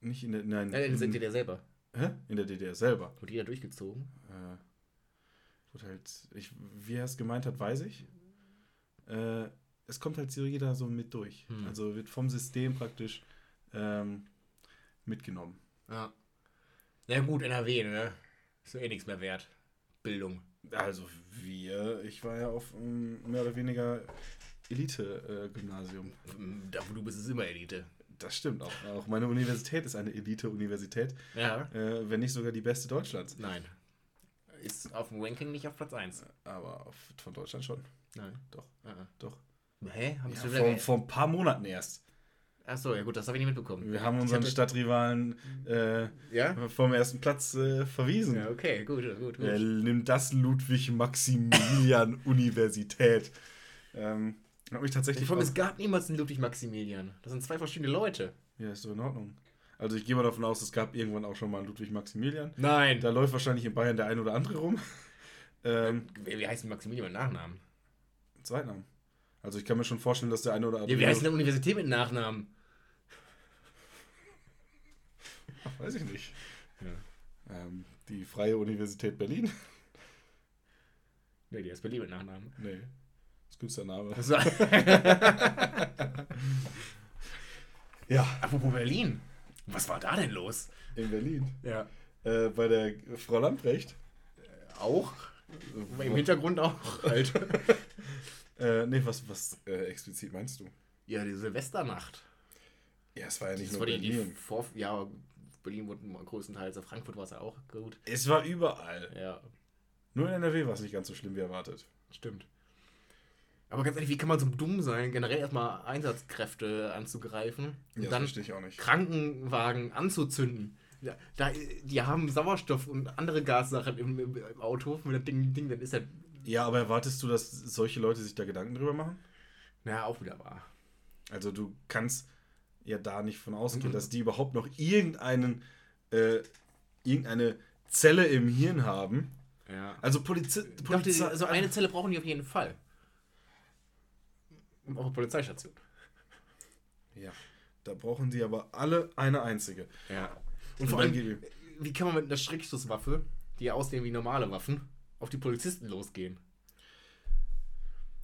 Nicht in der, nein, Nein, in der in, DDR selber. hä? in der DDR selber. Wurde jeder durchgezogen? Äh, wurde halt, ich, wie er es gemeint hat, weiß ich. Äh, es kommt halt so jeder so mit durch. Hm. Also wird vom System praktisch ähm, mitgenommen. Ja. Ja gut, NRW, ne? Ist ja eh nichts mehr wert. Bildung. Also wir, ich war ja auf ähm, mehr oder weniger Elite-Gymnasium. Da wo du bist, ist immer Elite. Das stimmt auch. Auch meine Universität ist eine Elite-Universität, Ja. äh, wenn nicht sogar die beste Deutschlands. Nein. Ist auf dem Ranking nicht auf Platz 1. Aber auf, von Deutschland schon. Nein. Doch, Uh doch. Hä? Haben Ja, vor, vor ein paar Monaten erst. Achso, ja gut, das habe ich nicht mitbekommen. Wir haben unseren Stadtrivalen äh, Ja? vom ersten Platz äh, verwiesen. Ja, okay, gut, gut, gut. Er nimmt das Ludwig-Maximilian-Universität. Ähm, habe ich tatsächlich. Vor allem, es gab niemals einen Ludwig Maximilian. Das sind zwei verschiedene Leute. ja, ist doch in Ordnung. Also ich gehe mal davon aus, es gab irgendwann auch schon mal einen Ludwig-Maximilian. Nein. Da läuft wahrscheinlich in Bayern der ein oder andere rum. Ähm, Wie, heißt denn Maximilian mit Nachnamen? Zweitnamen. Also ich kann mir schon vorstellen, dass der eine oder andere. Ja, wie heißt denn eine Universität mit Nachnamen? Ach, weiß ich nicht. Ja. Ähm, die Freie Universität Berlin? Nee, die heißt Berlin mit Nachnamen. Nee. Künstlername. Das war Ja, Apropos Berlin. Was war da denn los? in Berlin. Ja. Äh, bei der Frau Lamprecht. Auch? Im Hintergrund auch halt. Äh, nee, was, was äh, explizit meinst du? ja, die Silvesternacht. Ja, es war ja nicht Das nur war die, die Berlin. Vor ja, Berlin wurde größtenteils, auf Frankfurt war es ja auch gut. Es war überall. Ja, Nur in NRW war es nicht ganz so schlimm wie erwartet. stimmt. Aber ganz ehrlich, wie kann man so dumm sein, generell erstmal Einsatzkräfte anzugreifen und Ja, dann verstehe ich auch nicht. Krankenwagen anzuzünden? Ja, da, die haben Sauerstoff und andere Gassachen im, im, im Auto. Wenn das Ding, Ding, dann ist das, Ja, aber erwartest du, dass solche Leute sich da Gedanken drüber machen? naja, auch wieder wahr. Also du kannst ja da nicht von ausgehen, Mhm. dass die überhaupt noch irgendeinen, äh, irgendeine Zelle im Hirn haben. Ja. Also dachte, Polizei also eine Zelle brauchen die auf jeden Fall. Auf der Polizeistation. Ja, da brauchen die aber alle eine einzige. Ja. Und Und vor dann allem, ihm. wie kann man mit einer Schreckschusswaffe, die ja aussehen wie normale Waffen, auf die Polizisten losgehen?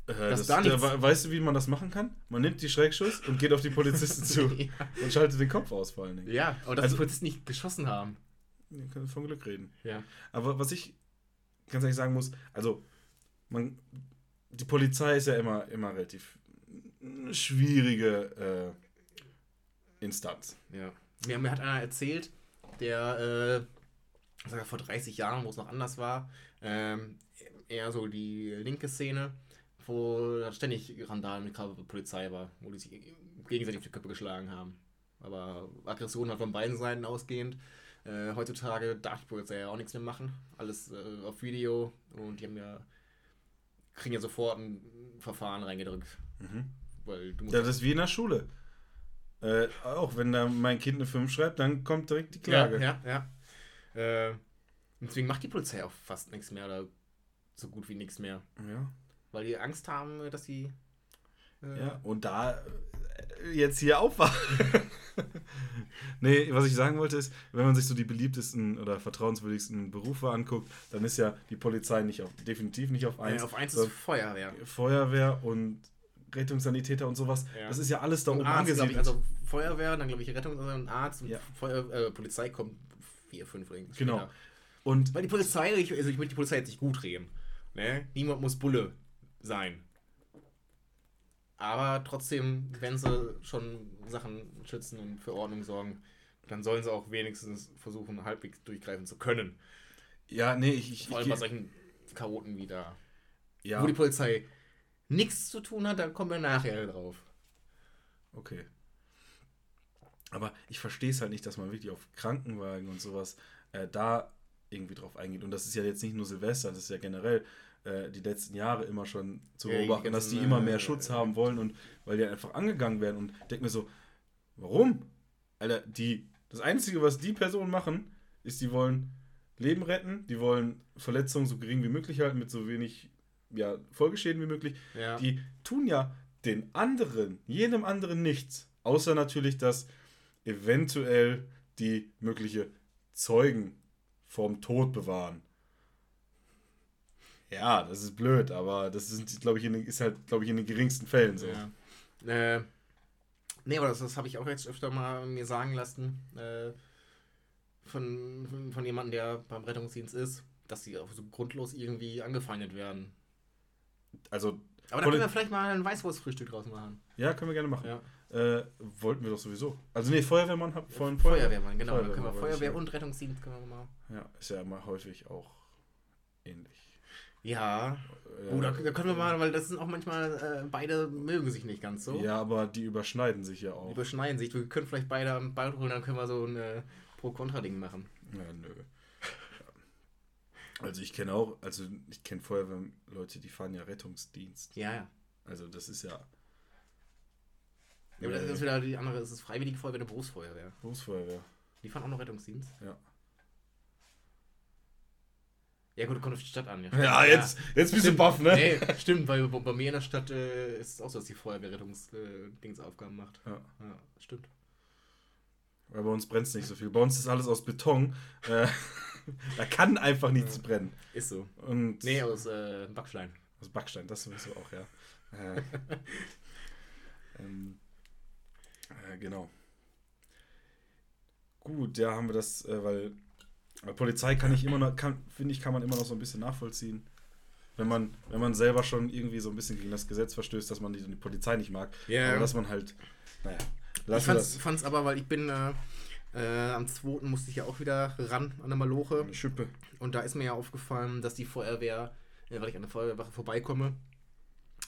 Äh, das, da da, nichts- we- weißt du, wie man das machen kann? Man nimmt die Schreckschuss und geht auf die Polizisten zu ja. und schaltet den Kopf aus vor allen Dingen. ja, aber dass Also- die Polizisten nicht geschossen haben. Wir können von Glück reden. Ja. Aber was ich ganz ehrlich sagen muss, also man, die Polizei ist ja immer, immer relativ eine schwierige äh, Instanz. Ja. Mir, mir hat einer erzählt, der äh, vor 30 Jahren, wo es noch anders war, ähm, eher so die linke Szene, wo da ständig Randalen mit der Polizei war, wo die sich gegenseitig auf die Köpfe geschlagen haben. Aber Aggression hat von beiden Seiten ausgehend. Äh, heutzutage darf die Polizei ja auch nichts mehr machen. Alles äh, auf Video und die haben ja kriegen ja sofort ein Verfahren reingedrückt. Mhm. Weil du musst Ja, das ist wie in der Schule. Äh, auch wenn da mein Kind eine 5 schreibt, dann kommt direkt die Klage. Ja, ja. ja. Äh, deswegen macht die Polizei auch fast nichts mehr oder so gut wie nichts mehr. ja. Weil die Angst haben, dass sie. Äh, Ja, und da äh, jetzt hier aufwachen. nee, was ich sagen wollte ist, wenn man sich so die beliebtesten oder vertrauenswürdigsten Berufe anguckt, dann ist ja die Polizei nicht auf, definitiv nicht auf äh, eins. auf eins So, ist Feuerwehr. Feuerwehr und Rettungssanitäter und sowas. Ja. Das ist ja alles da Und oben Arzt, angesiedelt. ich, also Feuerwehr, dann glaube ich Rettung und Arzt und Ja. Feuer, äh, Polizei kommt vier, fünf Ringe. Genau. später. und Weil die Polizei, ich, also ich möchte die Polizei jetzt nicht gut reden. Ne? Niemand muss Bulle sein. Aber trotzdem, wenn sie schon Sachen schützen und für Ordnung sorgen, dann sollen sie auch wenigstens versuchen, halbwegs durchgreifen zu können. ja, nee, ich, ich, Vor allem ich bei solchen Chaoten wie da. ja, Wo die Polizei nichts zu tun hat, da kommen wir nachher drauf. okay. Aber ich verstehe es halt nicht, dass man wirklich auf Krankenwagen und sowas äh, da irgendwie drauf eingeht. Und das ist ja jetzt nicht nur Silvester, das ist ja generell äh, die letzten Jahre immer schon zu Ja, beobachten, dass die immer mehr Schutz haben wollen und weil die einfach angegangen werden. Und denk mir so, warum? Alter, die, das Einzige, was die Personen machen, ist, die wollen Leben retten, die wollen Verletzungen so gering wie möglich halten, mit so wenig ja, Folgeschäden wie möglich. Ja. Die tun ja den anderen, jedem anderen nichts. Außer natürlich, dass eventuell die mögliche Zeugen vom Tod bewahren. Ja, das ist blöd, aber das ist, glaube ich, in den, ist halt, glaube ich, in den geringsten Fällen so. Ja. Äh, nee, aber das, das habe ich auch jetzt öfter mal mir sagen lassen äh, von, von, von jemandem, der beim Rettungsdienst ist, dass sie auch so grundlos irgendwie angefeindet werden. Also, Aber da können wir vielleicht mal ein Weißwurstfrühstück draus machen. ja, können wir gerne machen. Ja. Äh, wollten wir doch sowieso. Also, nee, Feuerwehrmann hat von Feuerwehrmann, genau. dann können wir Feuerwehrmann, Feuerwehr und Rettungsdienst können wir mal. Ja, ist ja immer häufig auch ähnlich. Ja. Äh, Oh, da, können wir mal, weil das sind auch manchmal, äh, beide mögen sich nicht ganz so. Ja, aber die überschneiden sich ja auch. Überschneiden sich. Wir können vielleicht beide am Ball holen, dann können wir so ein äh, Pro-Kontra-Ding machen. Ja, nö. Also ich kenne auch, also ich kenne Feuerwehrleute, die fahren ja Rettungsdienst. Ja, ja. Also das ist ja Ja, aber das ist wieder die andere, es ist freiwillige Feuerwehr, eine Berufsfeuerwehr. Berufsfeuerwehr. Die fahren auch noch Rettungsdienst. Ja. Ja gut, kommt auf die Stadt an. Ja, jetzt, jetzt bist du baff, ne? Nee, stimmt, weil bei, mir in der Stadt äh, ist es auch so, dass die Feuerwehr Rettungsdingsaufgaben macht. Ja. Ja, stimmt. Weil bei uns brennt es nicht so viel. Bei uns ist alles aus Beton. Äh, da kann einfach nichts brennen. Ist so. Und Nee, aus äh, Backstein. aus Backstein, das sowieso auch, ja. Äh, ähm, äh, genau. Gut, ja, haben wir das, äh, weil weil Polizei kann ich immer noch, kann, finde ich, kann man immer noch so ein bisschen nachvollziehen. Wenn man, wenn man selber schon irgendwie so ein bisschen gegen das Gesetz verstößt, dass man die, die Polizei nicht mag. Ja. Aber dass man halt, naja, Ich lassen wir fand's, fand's aber, weil ich bin äh, äh, am 2. musste ich ja auch wieder ran an der Maloche. Eine Schippe. Und da ist mir ja aufgefallen, dass die Feuerwehr, äh, weil ich an der Feuerwehrwache vorbeikomme,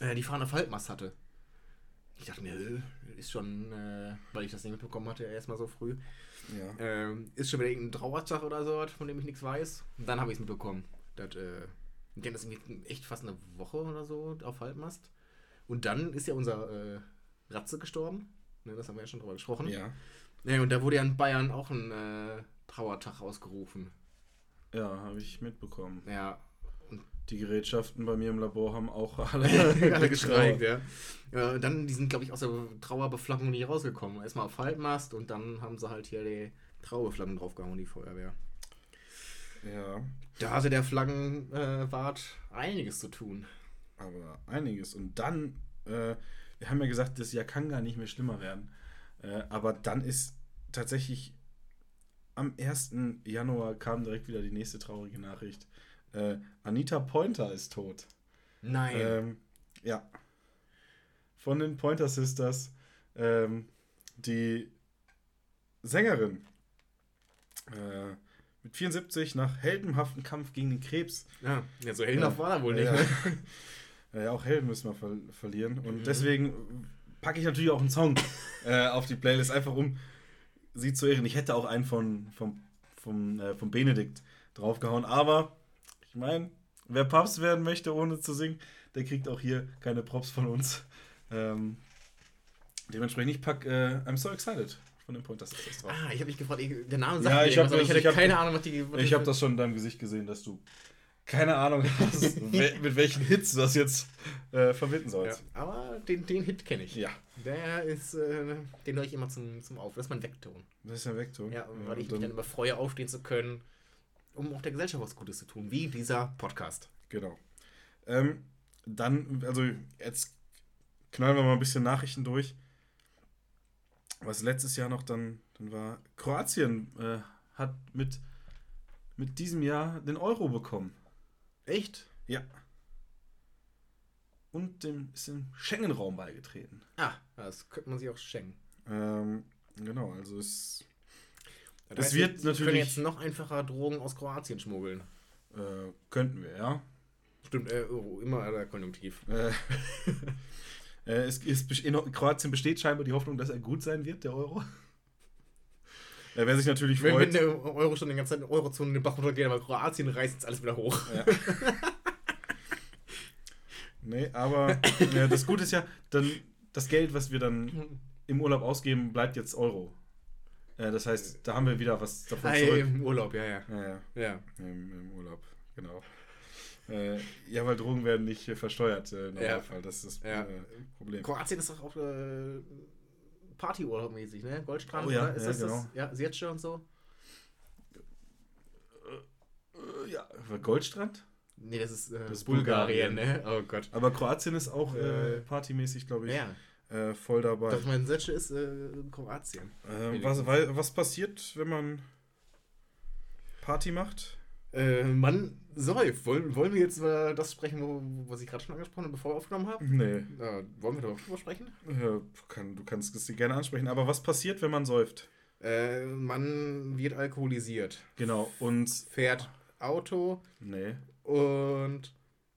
äh, die fahren auf Halbmast hatte. Ich dachte mir, äh, ist schon, äh, weil ich das nicht mitbekommen hatte, erstmal so früh, Ja. ähm, ist schon wieder irgendein Trauertag oder so, von dem ich nichts weiß. Und dann habe ich es mitbekommen. Das, äh, ich denke, das ist echt fast eine Woche oder so auf Halbmast. Und dann ist ja unser äh, Ratze gestorben. Ne, das haben wir ja schon drüber gesprochen. Ja. Ja, und da wurde ja in Bayern auch ein äh, Trauertag ausgerufen. Ja, habe ich mitbekommen. Ja, Die Gerätschaften bei mir im Labor haben auch alle, alle gestreikt, ja. ja. Dann, die sind, glaube ich, aus der Trauerbeflaggung nie rausgekommen. Erstmal auf Halbmast und dann haben sie halt hier die Trauerbeflaggung draufgehauen, die Feuerwehr. Ja, Da hatte der Flaggenwart einiges zu tun. aber einiges. Und dann, äh, wir haben ja gesagt, das Jahr kann gar nicht mehr schlimmer werden. Äh, aber dann ist tatsächlich am 1. Januar kam direkt wieder die nächste traurige Nachricht. Äh, Anita Pointer ist tot. Nein. Ähm, ja. Von den Pointer Sisters. Ähm, die Sängerin. Äh, mit 74 nach heldenhaften Kampf gegen den Krebs. ja, ja, so heldenhaft war er wohl nicht. Ja. Ne? Ja, auch Helden müssen wir ver verlieren. Und Mhm. deswegen packe ich natürlich auch einen Song äh, auf die Playlist, einfach um sie zu ehren. Ich hätte auch einen von, vom, vom, äh, vom Benedikt draufgehauen, aber ich meine, wer Papst werden möchte, ohne zu singen, der kriegt auch hier keine Props von uns. Ähm, Dementsprechend, ich pack äh, I'm so excited von dem Pointer Sisters drauf. Ah, ich habe mich gefragt, ich- der Name Ja, mir ich hab aber das- ich hatte ich hab- keine Ahnung, was die. was Ich habe das schon in deinem Gesicht gesehen, dass du keine Ahnung hast, mit welchen Hits du das jetzt äh, verbinden Ja, sollst. Den, den Hit kenne ich. Ja. Der ist, äh, den höre ich immer zum, zum Auf. Das ist mein Vekton. Das ist ja Vektor. Ja, weil ich und mich dann immer freue, aufstehen zu können, um auch der Gesellschaft was Gutes zu tun, wie dieser Podcast. Genau. Ähm, dann, also jetzt knallen wir mal ein bisschen Nachrichten durch. Was letztes Jahr noch dann, dann war, Kroatien äh, hat mit, mit diesem Jahr den Euro bekommen. Echt? Ja. Und dem ist im Schengen-Raum beigetreten. Ah, das könnte man sich auch schenken. Ähm, genau, also es Das Es heißt, wird wir können natürlich- jetzt noch einfacher Drogen aus Kroatien schmuggeln. äh, könnten wir, ja. Stimmt, äh, oh, immer der Konjunktiv. Äh, äh, es, es, in Kroatien besteht scheinbar die Hoffnung, dass er gut sein wird, der Euro. Äh, wer sich natürlich Wenn, wenn freut. der Euro schon die ganze Zeit in der Eurozone in den Bach runtergeht, aber Kroatien reißt jetzt alles wieder hoch. Ja. nee, aber äh, das Gute ist ja, dann das Geld, was wir dann im Urlaub ausgeben, bleibt jetzt Euro. Äh, das heißt, da haben wir wieder was davon Ah, zurück. Im Urlaub, ja, ja. Ja, ja, ja. im, im Urlaub, genau. Äh, ja, weil Drogen werden nicht versteuert äh, im Ja. Normalfall. Das ist das Ja. äh, Problem. Kroatien ist doch auch äh, Partyurlaub-mäßig, ne? Goldstrand, Oh ja, oder? Ist ja, das genau. das? Ja, Sirce und so? Ja, Goldstrand? Nee, das ist, äh, Das ist Bulgarien, Bulgarien. ne? Oh Gott. Aber Kroatien ist auch äh, Äh, partymäßig, glaube ich, Ja, äh, voll dabei. doch, mein Sirce ist äh, Kroatien. Äh, was, weil, was passiert, wenn man Party macht? Äh, Mann, säuft. Wollen, wollen wir jetzt über das sprechen, wo, was ich gerade schon angesprochen habe, bevor wir aufgenommen haben? Nee. Ja, wollen wir doch drüber sprechen? Ja, kann, du kannst es dir gerne ansprechen. Aber was passiert, wenn man säuft? Äh, man wird alkoholisiert. Genau. Und. Fährt Auto Nee. Und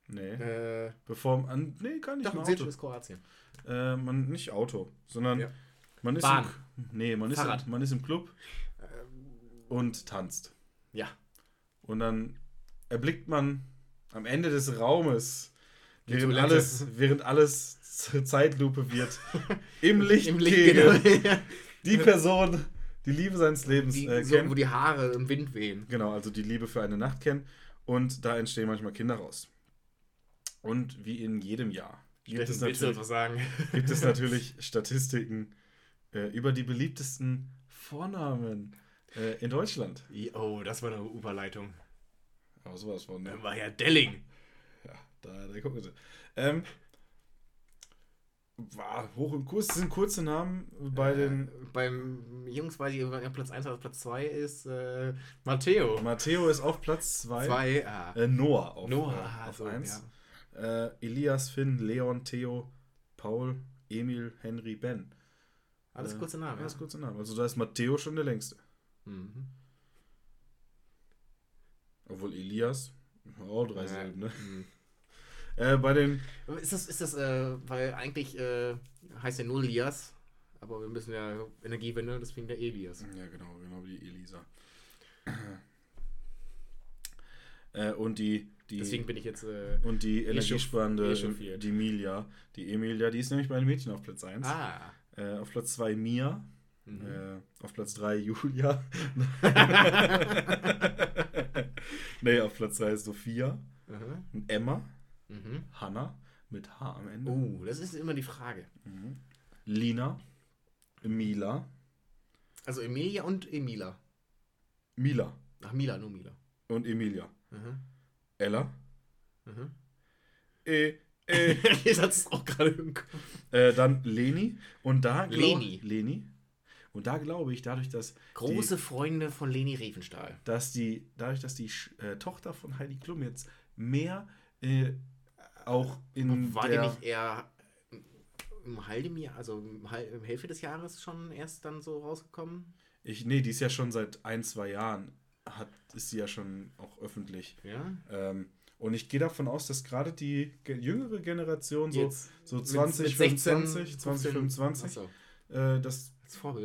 Nee. äh, Bevor man. Nee, gar nicht doch, mal Auto. ist Kroatien. Äh, man, nicht Auto, sondern Ja. man ist. Bahn. Im, nee, man ist, im, man ist im Club und tanzt. Ja. Und dann erblickt man am Ende des Raumes, während alles, während alles zur Zeitlupe wird, im Licht, Im Licht, genau. die Person, die Liebe seines Lebens Die, äh, so, kennen. wo die Haare im Wind wehen. Genau, also die Liebe für eine Nacht kennen. Und da entstehen manchmal Kinder raus. Und wie in jedem Jahr gibt es, gibt es natürlich Statistiken äh, über die beliebtesten Vornamen äh, in Deutschland. Oh, das war eine Überleitung. Aber sowas von, ne? War ja Delling. Ja, da, da gucken Sie. Ähm, war hoch im Kurs. Das sind kurze Namen bei den. Äh, beim Jungs weiß ich, ja, Platz 1 oder Platz 2 ist äh, Matteo. Matteo ist auf Platz 2. 2, ah. Äh, Noah auf, Noah, äh, auf so, 1. Äh, Elias, Finn, Leon, Theo, Paul, Emil, Henry, Ben. Alles Äh, kurze Namen. Alles ja. kurze Namen. Also da ist Matteo schon der längste. Mhm. Obwohl Elias. Auch drei Ja, Silben, ne? mhm. Äh, bei den. Ist das, ist das äh, weil eigentlich äh, heißt er nur Elias, aber wir müssen ja Energiewende, deswegen der Elias. Ja, genau, genau wie Elisa. äh, und die. die Deswegen bin ich jetzt. Äh, und die energiesparende echauffiert. die Emilia. Die Emilia, die ist nämlich bei den Mädchen auf Platz 1. ah. Äh, auf Platz 2 Mia. Mhm. Äh, auf Platz 3 Julia. nee, auf Platz 2 ist Sophia. Mhm. Und Emma. Mhm. Hannah mit H am Ende. Oh, das ist immer die Frage. Mhm. Lina. Mila. Also Emilia und Emila. Mila. Ach, Mila, nur Mila. Und Emilia. Mhm. Ella. Mhm. E. E. Jetzt hat es auch gerade im Kopf. äh, dann Leni. Und da glaub- Leni. Leni. Und da glaube ich, dadurch, dass Große Freunde von Leni Riefenstahl. dass die, dadurch, dass die äh, Tochter von Heidi Klum jetzt mehr äh, auch in War der, die nicht eher im halben Jahr, also im im Hälfte des Jahres schon erst dann so rausgekommen? ich, nee, die ist ja schon seit ein, zwei Jahren, hat, ist sie ja schon auch öffentlich. Ja. Ähm, und ich gehe davon aus, dass gerade die ge jüngere Generation, so, Jetzt so mit- 20, mit 16, 25, 20, 25, Achso, äh, dass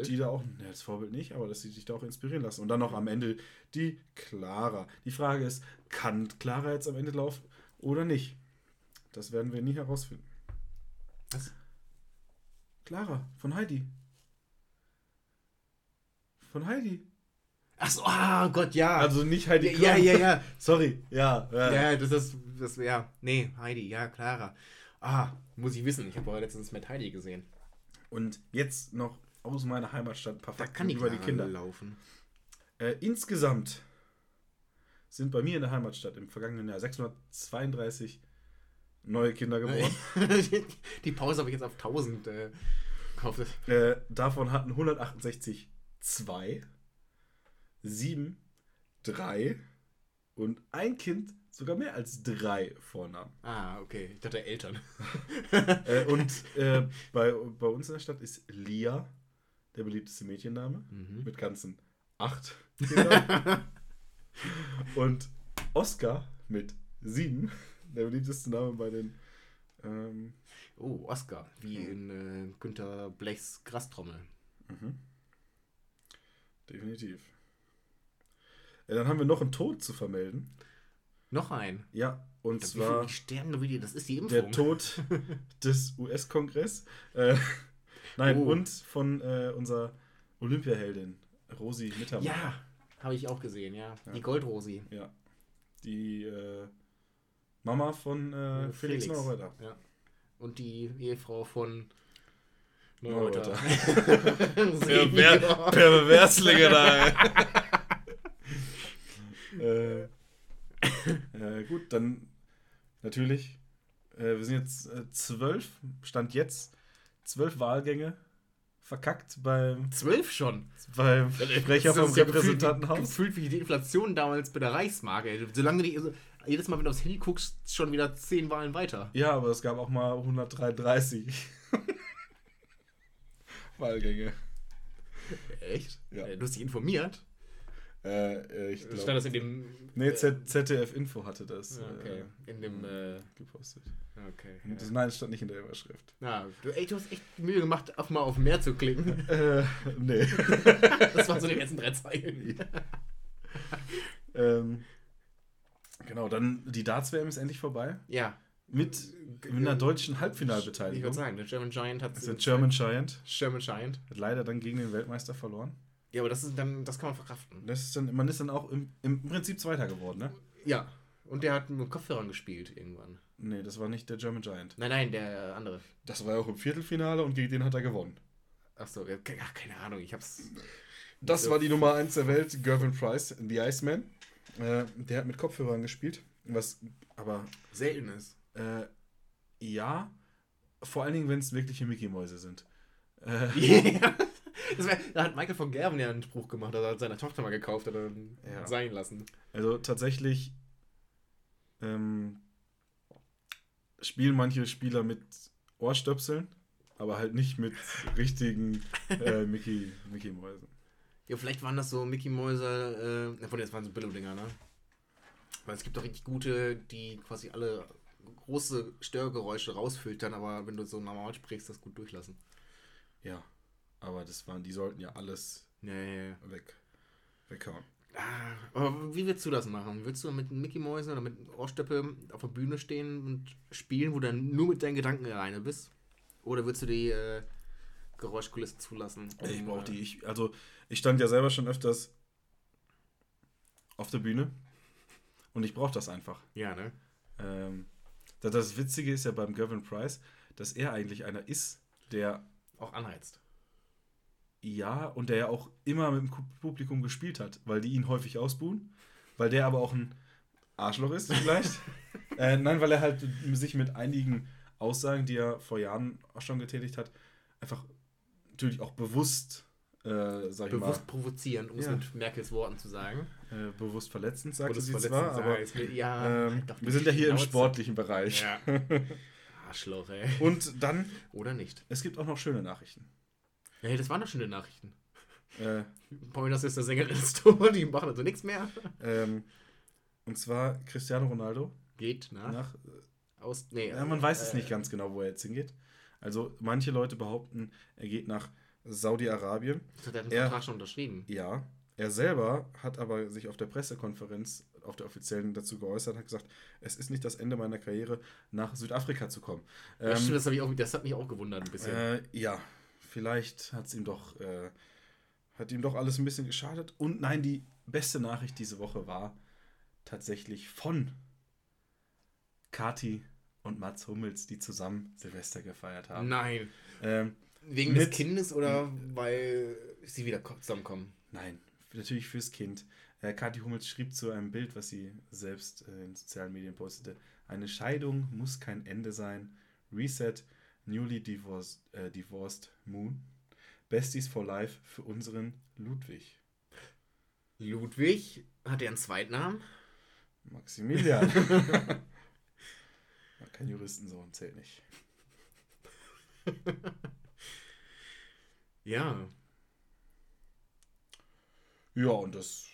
die da auch, ne, das Vorbild nicht, aber dass sie sich da auch inspirieren lassen. Und dann noch am Ende die Clara. Die Frage ist, kann Clara jetzt am Ende laufen oder nicht? Das werden wir nie herausfinden. Was? Clara, von Heidi. Von Heidi. Achso, ah Gott, ja. Also nicht Heidi ja, ja, ja, ja. Sorry, ja. ja. Ja, das ist, das, ja. Nee, Heidi, ja, Clara. Ah, muss ich wissen. Ich habe aber letztens mit Heidi gesehen. Und jetzt noch aus meiner Heimatstadt ein paar Da Fakten kann die über die Kinder. laufen. Äh, insgesamt sind bei mir in der Heimatstadt im vergangenen Jahr 632 neue Kinder geboren. die Pause habe ich jetzt auf 1000 äh, gekauft. äh, davon hatten 168 zwei, sieben, drei und ein Kind sogar mehr als drei Vornamen. Ah, okay. Ich dachte Eltern. Äh, und äh, bei, bei uns in der Stadt ist Lia der beliebteste Mädchenname Mhm. mit ganzen acht Kindern. und Oscar mit sieben, der beliebteste Name bei den. Ähm, Oh, Oscar. Wie in äh, Günther Blechs Grastrommel. mhm. Definitiv. Ja, dann haben wir noch einen Tod zu vermelden. Noch ein. Ja, und Wie zwar viele sterben wie die? Das ist die Impfung. der Tod des US-Kongress. Äh, nein, Oh. und von äh, unserer Olympiaheldin, Rosi Mittermeier. Ja, habe ich auch gesehen, ja. Ja. Die Goldrosi. Ja. Die äh, Mama von äh, Felix, Felix. Neureuther. Ja. Und die Ehefrau von Neureuther. Senior. Perverslinge da. äh, äh, gut, dann natürlich. Äh, wir sind jetzt äh, zwölf, Stand jetzt, zwölf Wahlgänge verkackt beim, Zwölf schon. beim Sprecher vom ja gefühlt- Repräsentantenhaus. Gefühlt wie die Inflation damals bei der Reichsmark. Ey. Solange die, also, jedes Mal, wenn du aufs Handy guckst, schon wieder zehn Wahlen weiter. Ja, aber es gab auch mal 133 Wahlgänge. Echt? Ja. Äh, Du hast dich informiert? Äh, äh, ich Stand glaube. das in dem. Nee, äh, Z ZDF Info hatte das ah, okay. äh, In dem. Äh, gepostet. okay. Und das, Ja. nein, es stand nicht in der Überschrift. Ja, du, ey, du hast echt Mühe gemacht, auch mal auf mehr zu klicken. Äh, nee. Das waren so die letzten drei Zeilen. ähm, genau, dann die Darts-WM ist endlich vorbei. Ja. Mit, mit einer deutschen Ich Halbfinalbeteiligung. würde sagen, der German Giant hat Das ist der German Giant. German Giant. Hat leider dann gegen den Weltmeister verloren. Ja, aber das ist dann, das kann man verkraften. Das ist dann, man ist dann auch im, im Prinzip Zweiter geworden, ne? Ja. Und der hat mit Kopfhörern gespielt irgendwann. Nee, das war nicht der German Giant. Nein, nein, der andere. Das war ja auch im Viertelfinale und gegen den hat er gewonnen. Achso, ja, keine Ahnung, ich hab's. Das So. war die Nummer 1 der Welt, Gervin Price, The Iceman. Äh, der hat mit Kopfhörern gespielt. Was aber, Selten ist. äh, ja, vor allen Dingen, wenn es wirkliche Mickey-Mäuse sind. Äh, Ja. Das wär, da hat Michael von Gerben ja einen Spruch gemacht, dass er seiner Tochter mal gekauft hat und Ja. sein lassen. also tatsächlich ähm, spielen manche Spieler mit Ohrstöpseln, aber halt nicht mit richtigen äh, Mickey, Mickey-Mäusen. Ja, vielleicht waren das so Mickey-Mäuse, äh, von jetzt waren so Billo-Dinger, ne? Weil es gibt doch richtig gute, die quasi alle große Störgeräusche rausfiltern, aber wenn du so normal sprichst, das gut durchlassen. Ja, aber das waren, die sollten ja alles Ja, ja, ja. weg, weghauen. Ah, aber wie willst du das machen? Willst du mit Mickey Mäusen oder mit Ohrstöpel auf der Bühne stehen und spielen, wo du dann nur mit deinen Gedanken alleine bist? Oder willst du die äh, Geräuschkulisse zulassen? Ich um, brauche äh, die. Ich, also, ich stand ja selber schon öfters auf der Bühne und ich brauche das einfach. Ja, ne? Ähm, das, das Witzige ist ja beim Gavin Price, dass er eigentlich einer ist, der Auch anheizt. ja und der ja auch immer mit dem Ku- Publikum gespielt hat, weil die ihn häufig ausbuhen, weil der aber auch ein Arschloch ist, vielleicht. äh, nein, weil er halt sich mit einigen Aussagen, die er vor Jahren auch schon getätigt hat, einfach natürlich auch bewusst, äh, sag ich Bewusst provozieren, um es Ja. mit Merkels Worten zu sagen. mal, äh, bewusst verletzend, Bewusst sie verletzend zwar, sagen, aber mir- ja, ähm, halt wir sind ja hier im sportlichen Bereich. Ja. Arschloch, ey. Und dann, Oder nicht? es gibt auch noch schöne Nachrichten. Ja, das waren doch schon die Nachrichten. Äh, Pointers ist der Sängerin des Tor, die machen also nichts mehr. ähm, und zwar Cristiano Ronaldo Geht nach, nach aus. Nee, Ja, man weiß es äh, nicht ganz genau, wo er jetzt hingeht. Also manche Leute behaupten, er geht nach Saudi-Arabien. Der hat einen Er- Vertrag schon unterschrieben. Ja. Er selber hat aber sich auf der Pressekonferenz, auf der offiziellen dazu geäußert, hat gesagt, es ist nicht das Ende meiner Karriere, nach Südafrika zu kommen. Ja, Ähm, stimmt, das, ich auch, das hat mich auch gewundert ein bisschen. äh, ja, vielleicht hat's ihm doch, äh, hat ihm doch alles ein bisschen geschadet. Und nein, die beste Nachricht diese Woche war tatsächlich von Kati und Mats Hummels, die zusammen Silvester gefeiert haben. Nein. Ähm, Wegen Mit- des Kindes oder weil sie wieder ko- zusammenkommen? nein, natürlich fürs Kind. Äh, Kathi Hummels schrieb zu einem Bild, was sie selbst äh, in sozialen Medien postete: Eine Scheidung muss kein Ende sein. Reset, newly divorced, äh, divorced Moon. Besties for life für unseren Ludwig. Ludwig, hat er einen Zweitnamen? Maximilian. Kein Juristensohn, zählt nicht. Ja. Ja, und das,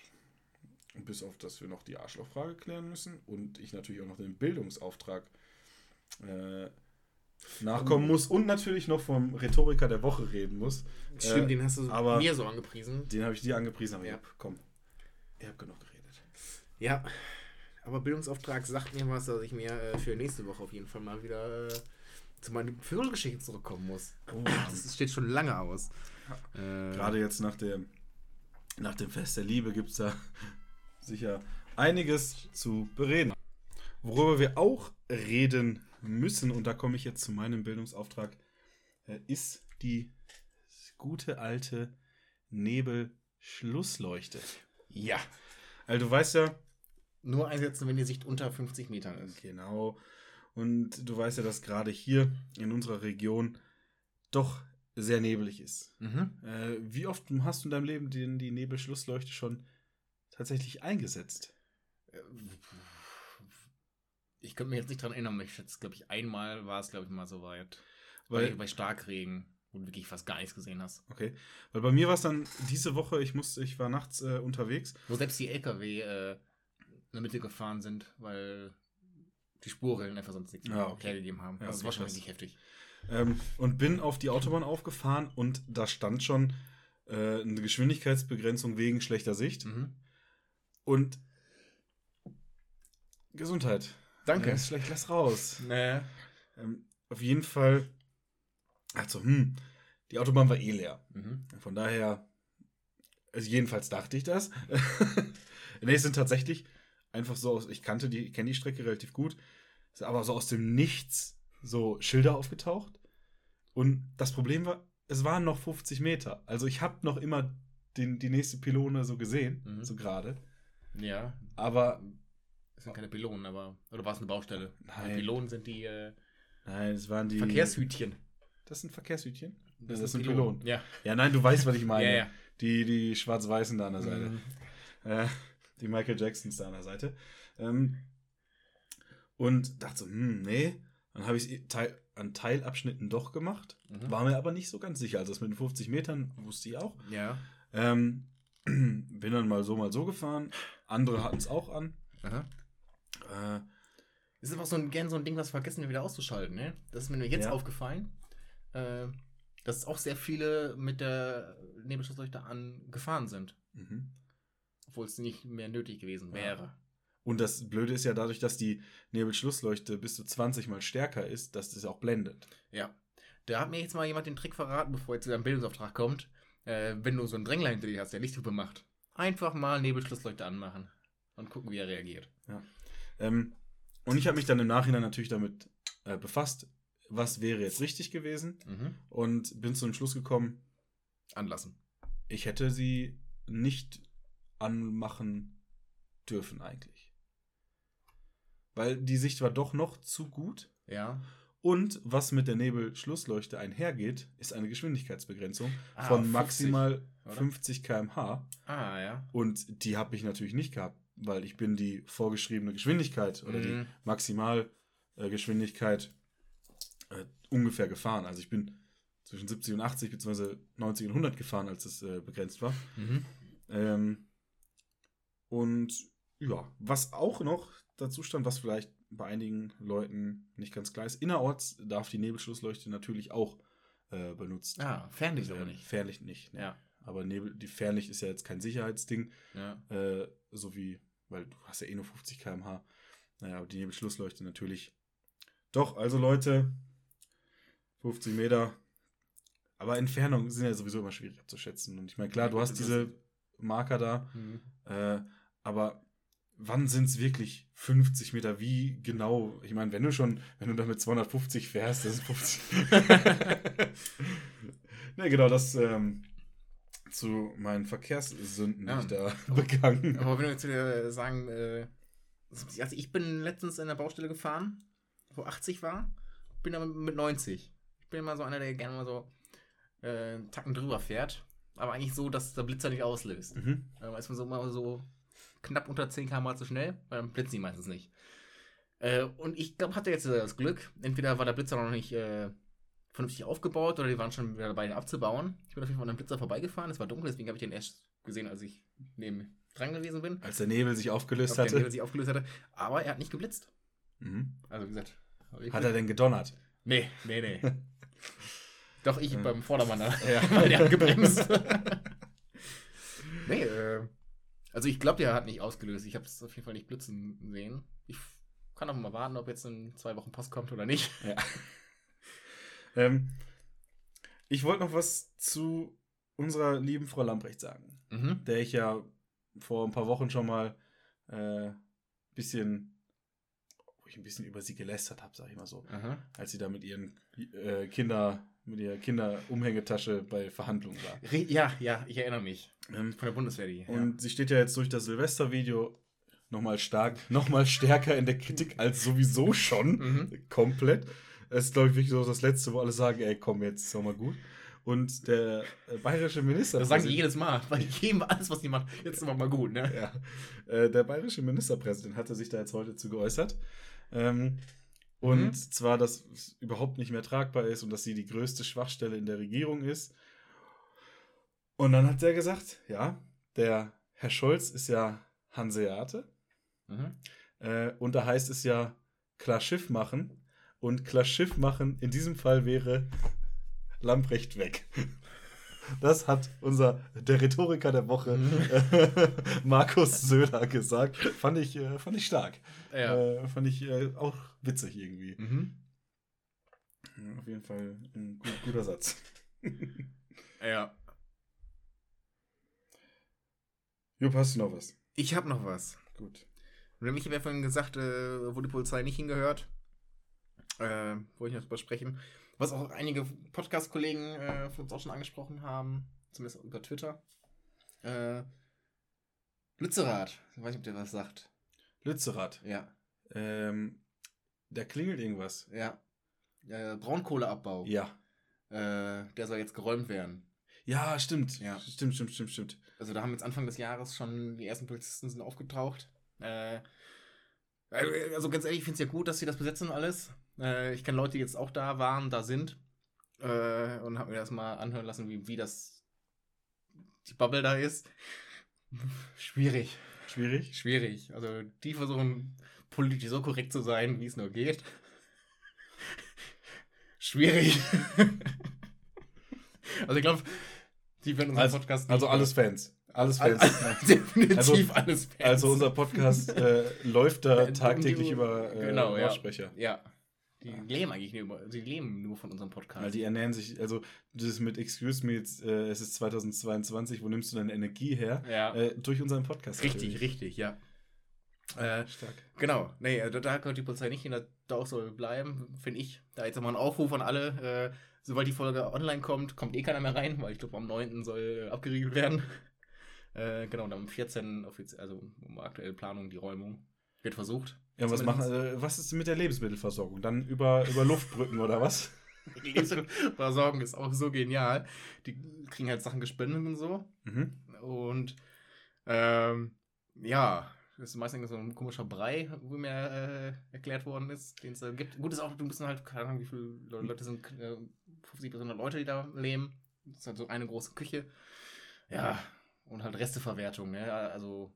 bis auf dass wir noch die Arschlochfrage klären müssen und ich natürlich auch noch den Bildungsauftrag äh, nachkommen muss und natürlich noch vom Rhetoriker der Woche reden muss. Stimmt, Äh, den hast du aber- mir so angepriesen. Den habe ich dir angepriesen, aber Ja. ja. komm, ihr habt genug geredet. Ja. Aber Bildungsauftrag sagt mir was, dass ich mir äh, für nächste Woche auf jeden Fall mal wieder äh, zu meinen Vögelgeschichten zurückkommen muss. Oh, Das steht schon lange aus. Äh, Gerade jetzt nach dem, nach dem Fest der Liebe gibt es da sicher einiges zu bereden. Worüber wir auch reden müssen, und da komme ich jetzt zu meinem Bildungsauftrag, äh, ist die gute alte Nebelschlussleuchte. Ja. Also du weißt ja, Nur einsetzen, wenn die Sicht unter 50 Metern ist. Genau. Und du weißt ja, dass gerade hier in unserer Region doch sehr nebelig ist. Mhm. Äh, wie oft hast du in deinem Leben die, die Nebelschlussleuchte schon tatsächlich eingesetzt? Ich könnte mich jetzt nicht dran erinnern, aber ich schätze, glaube ich, einmal war es, glaube ich, mal so weit. Weil- bei, bei Starkregen, wo du wirklich fast gar nichts gesehen hast. Okay. Weil bei mir war es dann diese Woche, ich musste, ich war nachts äh, unterwegs. Wo selbst die LKW äh, in der Mitte gefahren sind, weil die Spurrillen einfach sonst nichts Ah, okay. hergegeben haben. Ja, das okay, war schon richtig heftig. Ähm, und bin auf die Autobahn aufgefahren und da stand schon äh, eine Geschwindigkeitsbegrenzung wegen schlechter Sicht. Mhm. Und Gesundheit. Danke. Ja, ist schlecht, lass raus. Nee. Ähm, auf jeden Fall, also, hm, die Autobahn war eh leer. Mhm. Von daher, also jedenfalls dachte ich das. nee, es sind tatsächlich einfach so aus, ich kannte die, kenne die Strecke relativ gut, ist aber so aus dem Nichts so Schilder aufgetaucht. Und das Problem war, es waren noch 50 Meter. Also ich habe noch immer den, die nächste Pylone so gesehen, Mhm. so gerade. Ja, Aber das sind keine Pylonen, aber. Oder war es eine Baustelle? Nein. Pylonen sind die äh, nein, es waren die. Verkehrshütchen. Das sind Verkehrshütchen? Das, das sind sind Pylonen. Ja. Ja, nein, du weißt, was ich meine. Ja, ja. Die, die schwarz-weißen da an der Seite. Mhm. Äh, die Michael Jacksons da an der Seite. Ähm, und dachte so, hm, nee. Dann habe ich es Teil, an Teilabschnitten doch gemacht. Mhm. War mir aber nicht so ganz sicher. Also das mit den 50 Metern wusste ich auch. Ja. Ähm, bin dann mal so, mal so gefahren. Andere hatten es auch an. Aha. Äh, ist einfach so ein, gern so ein Ding, was vergessen wir wieder auszuschalten, ne? Das ist mir jetzt Ja. aufgefallen. Äh, dass auch sehr viele mit der Nebelschlussleuchte angefahren sind. mhm. Obwohl es nicht mehr nötig gewesen Ja. wäre. Und das Blöde ist ja dadurch, dass die Nebelschlussleuchte bis zu 20 mal stärker ist, dass das auch blendet. Ja. Da hat mir jetzt mal jemand den Trick verraten, bevor jetzt wieder ein Bildungsauftrag kommt. Äh, wenn du so einen Drängler hinter dir hast, der Lichthupe macht, einfach mal Nebelschlussleuchte anmachen und gucken, wie er reagiert. Ähm, und ich habe mich dann im Nachhinein natürlich damit äh, befasst, was wäre jetzt richtig gewesen Mhm. und bin zu dem Schluss gekommen, Anlassen. ich hätte sie nicht anmachen dürfen eigentlich. Weil die Sicht war doch noch zu gut. Ja. Und was mit der Nebelschlussleuchte einhergeht, ist eine Geschwindigkeitsbegrenzung Ah, von 50, maximal oder? 50 km/h. Ah, ja. Und die habe ich natürlich nicht gehabt, weil ich bin die vorgeschriebene Geschwindigkeit oder die Mhm. Maximalgeschwindigkeit äh, ungefähr gefahren. Also ich bin zwischen 70 und 80 bzw. 90 und 100 gefahren, als es äh, begrenzt war. Mhm. Ähm, und ja, was auch noch dazu stand, was vielleicht bei einigen Leuten nicht ganz klar ist, innerorts darf die Nebelschlussleuchte natürlich auch äh, benutzt Ah, Fernlicht aber werden. nicht. Fernlicht nicht. Ne? Ja. Aber Nebel, die Fernlicht ist ja jetzt kein Sicherheitsding, Ja. äh, so wie, weil du hast ja eh nur 50 km/h. Naja, aber die Nebelschlussleuchte natürlich. Doch, also Leute, 50 Meter Aber Entfernungen sind ja sowieso immer schwierig abzuschätzen. Und ich meine, klar, du hast diese Marker da, Mhm. Äh, aber wann sind es wirklich 50 Meter? Wie genau? Ich meine, wenn du schon, wenn du da mit 250 fährst, das ist 50. ne, genau, das ähm, zu meinen Verkehrssünden, Ja. die ich da begangen Aber wenn wir jetzt wieder sagen, äh, also ich bin letztens in der Baustelle gefahren, wo 80 war, bin aber mit 90. Ich bin immer so einer, der gerne mal so äh, einen Tacken drüber fährt, aber eigentlich so, dass der Blitzer nicht auslöst. Mhm. Da ist man so immer so knapp unter 10 km zu schnell, weil dann blitzen die meistens nicht. Äh, und ich glaube, hatte jetzt das Glück, entweder war der Blitzer noch nicht äh, vernünftig aufgebaut oder die waren schon wieder dabei, ihn abzubauen. Ich bin auf jeden Fall an einem Blitzer vorbeigefahren, es war dunkel, deswegen habe ich den erst gesehen, als ich neben dran gewesen bin. Als der Nebel sich aufgelöst der hatte. Nebel sich aufgelöst hatte. Aber er hat nicht geblitzt. Mhm. Also wie gesagt. Hat er denn gedonnert? Nee, nee, nee. Doch, ich Ja. beim Vordermann da. Ja. Weil der hat gebremst. nee, äh, also ich glaube, der hat nicht ausgelöst. Ich habe es auf jeden Fall nicht blitzen sehen. Ich kann auch mal warten, ob jetzt in zwei Wochen Post kommt oder nicht. Ja. ähm, ich wollte noch was zu unserer lieben Frau Lamprecht sagen, Mhm. der ich ja vor ein paar Wochen schon mal äh, bisschen, wo ich ein bisschen über sie gelästert habe, sag ich mal so, Aha. als sie da mit ihren äh, Kinder, mit ihrer Kinderumhängetasche bei Verhandlungen war. Ja, ja, ich erinnere mich. Ähm, Von der Bundeswehr, die. Und sie steht ja jetzt durch das Silvestervideo nochmal stark, nochmal stärker in der Kritik als sowieso schon. Mhm. Komplett. Es ist, glaube ich, wirklich so das Letzte, wo alle sagen, ey, komm, jetzt ist doch mal gut. Und der äh, bayerische Minister. Das sagen die jedes Mal. Bei jedem alles, was die machen. Jetzt ist mal gut, ne? Ja. Äh, der bayerische Ministerpräsident hatte sich da jetzt heute zu geäußert. Ähm, und Mhm. zwar, dass es überhaupt nicht mehr tragbar ist und dass sie die größte Schwachstelle in der Regierung ist. Und dann hat er gesagt, ja, der Herr Scholz ist ja Hanseate. Mhm. Äh, und da heißt es ja klar Schiff machen. Und klar Schiff machen in diesem Fall wäre Lamprecht weg. Das hat unser, der Rhetoriker der Woche, äh, Markus Söder, gesagt. Fand ich, äh, fand ich stark. Ja. Äh, fand ich äh, auch witzig irgendwie. Mhm. Ja, Auf jeden Fall ein gut, guter Satz. Ja. Jupp, hast du noch was? Ich habe noch was. Gut. Nämlich, ich habe ja vorhin gesagt, äh, wo die Polizei nicht hingehört. Äh, wollte ich noch drüber sprechen. Was auch einige Podcast-Kollegen äh, von uns auch schon angesprochen haben, zumindest über Twitter. Äh, Lützerath. Ich weiß nicht, ob der was sagt. Lützerath. Ja, Ähm, da klingelt irgendwas. ja. Äh, Braunkohleabbau. Ja. Äh, der soll jetzt geräumt werden. Ja, stimmt. Ja. Stimmt, stimmt, stimmt, stimmt. Also da haben jetzt Anfang des Jahres schon die ersten Polizisten sind aufgetaucht. Äh, also ganz ehrlich, ich finde es ja gut, dass sie das besetzen alles. Äh, ich kenne Leute, die jetzt auch da waren, da sind. Äh, und habe mir das mal anhören lassen, wie, wie das die Bubble da ist. Schwierig. Schwierig. Schwierig. Also die versuchen politisch so korrekt zu sein, wie es nur geht. Schwierig. also ich glaube, die werden unseren Also, Podcast also alles Fans. Alles Fans. also, definitiv Also- alles Fans. Also unser Podcast äh, läuft da tagtäglich über äh, genau, ja. Lautsprecher. Ja. Die leben eigentlich nur sie leben nur von unserem Podcast. Weil die ernähren sich, also das mit Excuse me, jetzt, äh, es ist 2022, wo nimmst du deine Energie her? ja. Äh, durch unseren Podcast. richtig, natürlich. richtig, ja. Äh, Stark. genau. Nee, äh, da, da gehört die Polizei nicht hin, da, da auch soll bleiben, finde ich. Da jetzt nochmal ein Aufruf an alle. Äh, sobald die Folge online kommt, kommt eh keiner mehr rein, weil ich glaube, am 9. soll abgeriegelt werden. Äh, genau, und am 14. offiziell, also um aktuelle Planung, die Räumung. Wird versucht. Ja, was, machen, äh, was ist mit der Lebensmittelversorgung? Dann über, über Luftbrücken oder was? Die Lebensmittelversorgung ist auch so genial. Die kriegen halt Sachen gespendet und so. Mhm. Und ähm, ja, das ist meistens so ein komischer Brei, wo mir äh, erklärt worden ist, den es da gibt. Gut ist auch, du bist halt, keine Ahnung, wie viele Le- Leute sind, äh, 50 bis 100 Leute, die da leben. Das ist halt so eine große Küche. Ja, und halt Resteverwertung, ne? Also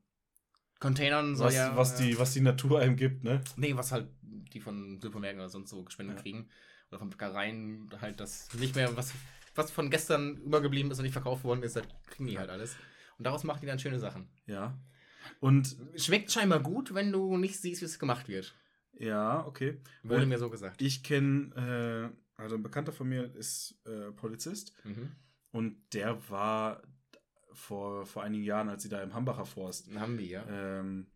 Containern soll Was, ja. was, äh, die, was die Natur einem gibt, ne? Nee, was halt die von Supermärkten oder sonst so gespendet Ja. kriegen. Oder von Bäckereien halt das nicht mehr, was, was von gestern übergeblieben ist und nicht verkauft worden ist, das kriegen die halt alles. Und daraus machen die dann schöne Sachen. Ja. Und Schmeckt scheinbar gut, wenn du nicht siehst, wie es gemacht wird. ja, okay. Wurde Weil mir so gesagt. Ich kenne also ein Bekannter von mir ist äh, Polizist Mhm. und der war vor, vor einigen Jahren, als sie da im Hambacher Forst wir ja. ähm,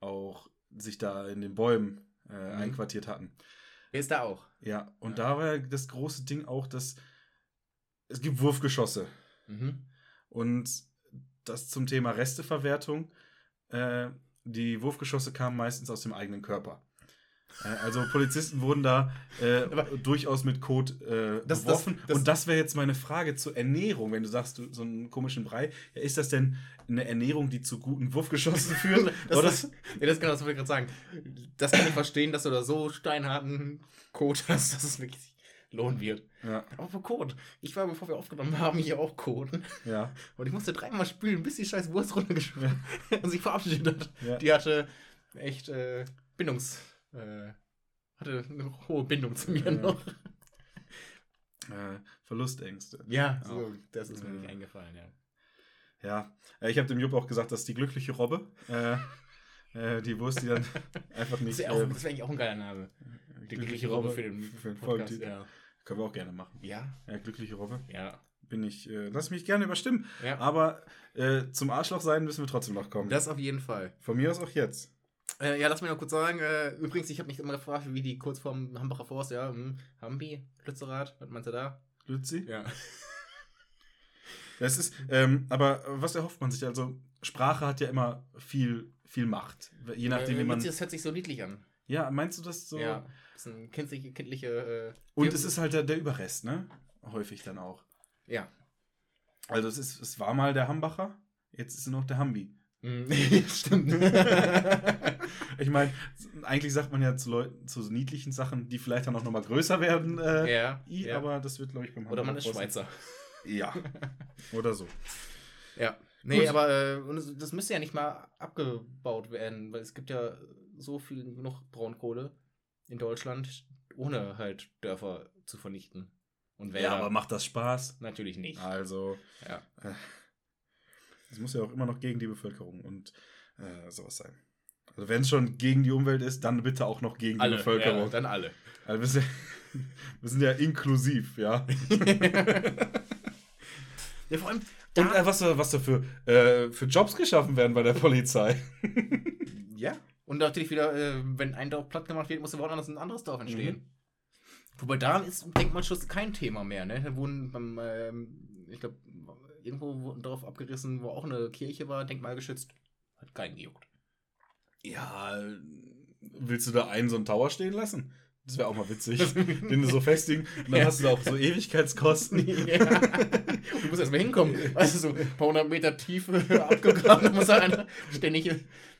auch sich da in den Bäumen äh, Mhm. einquartiert hatten. Er ist da auch. Ja, und Ja. da war das große Ding auch, dass es gibt Wurfgeschosse. Mhm. Und das zum Thema Resteverwertung. Äh, die Wurfgeschosse kamen meistens aus dem eigenen Körper. Äh, also Polizisten wurden da äh, durchaus mit Kot äh, Das- das- beworfen. das- Und das wäre jetzt meine Frage zur Ernährung, wenn du sagst, du, so einen komischen Brei. Ja, ist das denn eine Ernährung, die zu guten Wurfgeschossen führt? Das, Oder? ja, das genau, das wollte ich gerade sagen. Das kann ich verstehen, dass du da so steinharten Code hast, dass es wirklich lohnen wird. Ja, Aber für Code. Ich war, bevor wir aufgenommen haben, hier auch Coden. ja, Und ich musste dreimal spülen, bis die scheiß Wurst runtergeschwommen und sich verabschiedet hat. ja. Die hatte echt äh, Bindungs... Äh, hatte eine hohe Bindung zu mir Ja. noch. Äh, Verlustängste. Ja, so, das ist mir nicht eingefallen, ja. Ja, äh, ich habe dem Jupp auch gesagt, dass die glückliche Robbe, äh, äh, die Wurst, die dann einfach Das nicht. wäre äh, wär eigentlich auch ein geiler Name. Die glückliche Robbe für den, für den Podcast. Ja. Können wir auch gerne machen. ja, Ja, glückliche Robbe. ja. Bin ich, äh, lass mich gerne überstimmen. ja. Aber äh, zum Arschloch sein müssen wir trotzdem noch kommen. Das auf jeden Fall. Von mir aus auch jetzt. Äh, ja, lass mich noch kurz sagen. Äh, übrigens, ich habe mich immer gefragt, wie die kurz vorm Hambacher Forst, ja, hm, Hambi, Lützerath, was meinst du da? Lützi? Ja. Das ist, ähm, aber was erhofft man sich? Also, Sprache hat ja immer viel, viel Macht. Je nachdem, wie äh, man. Lützi, Das hört sich so niedlich an. Ja, meinst du das so? Ja. Das ist ein kindliche, kindliche. Äh, Und es ist halt der, der Überrest, ne? Häufig dann auch. Ja. Also, es, ist, es war mal der Hambacher, jetzt ist es noch der Hambi. Hm, Stimmt. Ich meine, eigentlich sagt man ja zu Leuten, zu so niedlichen Sachen, die vielleicht dann auch nochmal größer werden, äh, ja. I, ja. aber das wird, glaube ich, beim Oder man ist Schweizer. Ja. Oder so. Ja. Nee, Gut. aber äh, das müsste ja nicht mal abgebaut werden, weil es gibt ja so viel genug Braunkohle in Deutschland, ohne halt Dörfer zu vernichten. Und wer Ja, aber macht das Spaß? natürlich nicht. Also, Ja. es muss ja auch immer noch gegen die Bevölkerung und äh, sowas sein. Also, wenn es schon gegen die Umwelt ist, dann bitte auch noch gegen die Bevölkerung. Ja, dann alle. Also, wir, sind ja, wir sind ja inklusiv, ja. Ja, vor allem, Und da, äh, was, da- was da für, äh, für Jobs geschaffen werden bei der Polizei. ja. Und natürlich wieder, äh, wenn ein Dorf platt gemacht wird, muss woanders ein anderes Dorf entstehen. Mhm. Wobei da ist Denkmalschutz kein Thema mehr, ne? Da wurden beim, ähm, ich glaube, irgendwo wurde ein Dorf abgerissen, wo auch eine Kirche war, denkmalgeschützt. Hat keinen gejuckt. Ja, willst du da einen so einen Tower stehen lassen? Das wäre auch mal witzig. Den du so festigen und dann Ja. hast du da auch so Ewigkeitskosten. ja. Du musst erst mal hinkommen. Weißt du, so ein paar hundert Meter Tiefe abgegraben, da muss einer ständig